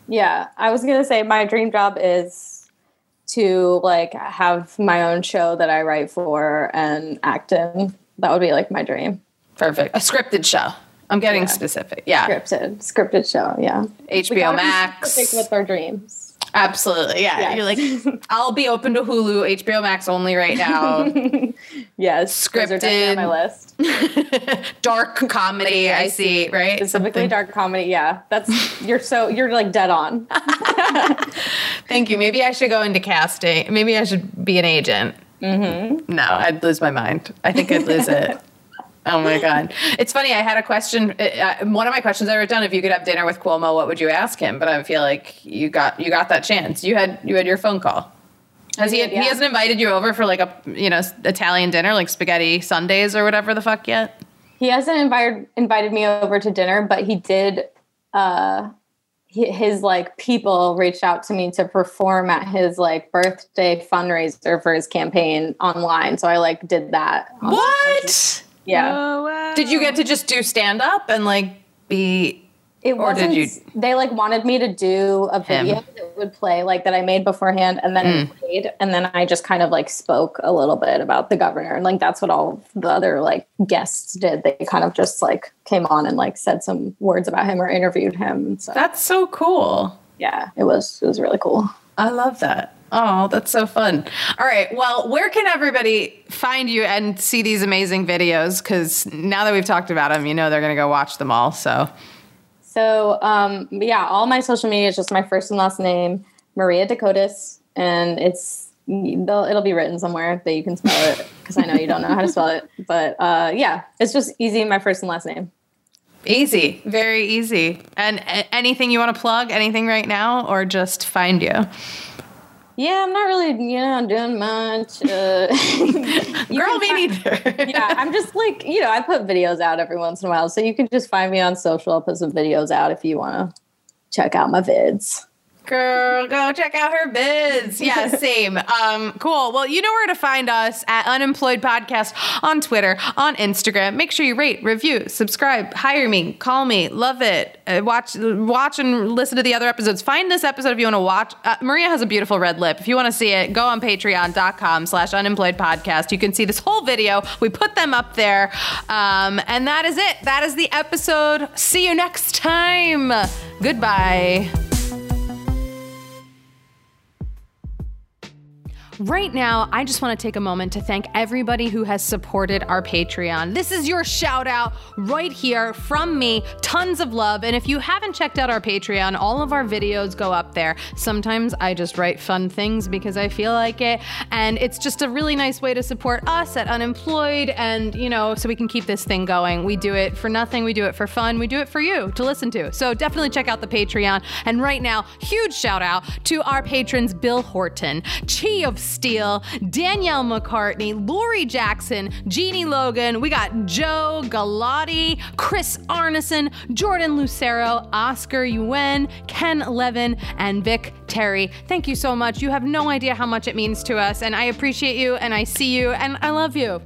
Yeah, I was gonna say my dream job is to like have my own show that I write for and act in. That would be like my dream. Perfect. A scripted show. I'm getting Yeah. specific. Yeah. Scripted, scripted show. Yeah, HBO Max. specific with our dreams. Absolutely. Yeah. Yes. You're like, [LAUGHS] I'll be open to Hulu, HBO Max only right now. [LAUGHS] Yes, on my list. [LAUGHS] Dark comedy, I see, right? Specifically, Something- dark comedy. Yeah, that's you're so you're like dead on. Thank you. Maybe I should go into casting. Maybe I should be an agent. Mm-hmm. No, I'd lose my mind. I think I'd lose it. [LAUGHS] Oh my god! It's funny. I had a question. Uh, one of my questions I wrote down: If you could have dinner with Cuomo, what would you ask him? But I feel like you got you got that chance. You had you had your phone call. Has he? did, He hasn't invited you over for like a you know Italian dinner, like spaghetti Sundays or whatever the fuck yet. He hasn't invited invited me over to dinner, but he did. Uh, his like people reached out to me to perform at his like birthday fundraiser for his campaign online. So I like did that. What? Yeah. Oh, wow. Did you get to just do stand up and like be? It Or did wasn't. you- They like wanted me to do a Him. video that would play like that I made beforehand, and then Mm. played, and then I just kind of like spoke a little bit about the governor, and like that's what all the other like guests did. They kind of just like came on and like said some words about him or interviewed him. So That's so cool. yeah, it was it was really cool. I love that. Oh, that's so fun. All right. Well, where can everybody find you and see these amazing videos? Because now that we've talked about them, you know they're going to go watch them all. So, So um, yeah, all my social media is just my first and last name, Maria Dakotas, and it's it'll be written somewhere that you can spell it because I know you don't know how to spell it. But uh, yeah, it's just easy. My first and last name. easy, very easy. And a- anything you want to plug, anything right now, or just find you? Yeah, I'm not really you know doing much. Uh, [LAUGHS] [LAUGHS] Girl, me neither. [LAUGHS] yeah, I'm just like you know I put videos out every once in a while, so you can just find me on social. I'll put some videos out if you want to check out my vids. Girl, go check out her bids. Yeah, [LAUGHS] same. Um, cool. Well, you know where to find us at Unemployed Podcast on Twitter, on Instagram. Make sure you rate, review, subscribe, hire me, call me, love it. Uh, watch, watch, and listen to the other episodes. Find this episode if you want to watch. Uh, Maria has a beautiful red lip. If you want to see it, go on Patreon.com/slash Unemployed Podcast. You can see this whole video. We put them up there, um, and that is it. That is the episode. See you next time. Goodbye. Right now, I just want to take a moment to thank everybody who has supported our Patreon. This is your shout out right here from me. Tons of love. And if you haven't checked out our Patreon, all of our videos go up there. Sometimes I just write fun things because I feel like it. And it's just a really nice way to support us at Unemployed and, you know, so we can keep this thing going. We do it for nothing, we do it for fun, we do it for you to listen to. So definitely check out the Patreon. And right now, huge shout out to our patrons Bill Horton, Chi of Steel, Danielle McCartney, Lori Jackson, Jeannie Logan. We got Joe Galati, Chris Arneson, Jordan Lucero, Oscar Yuen, Ken Levin, and Vic Terry. Thank you so much. You have no idea how much it means to us, and I appreciate you, and I see you, and I love you.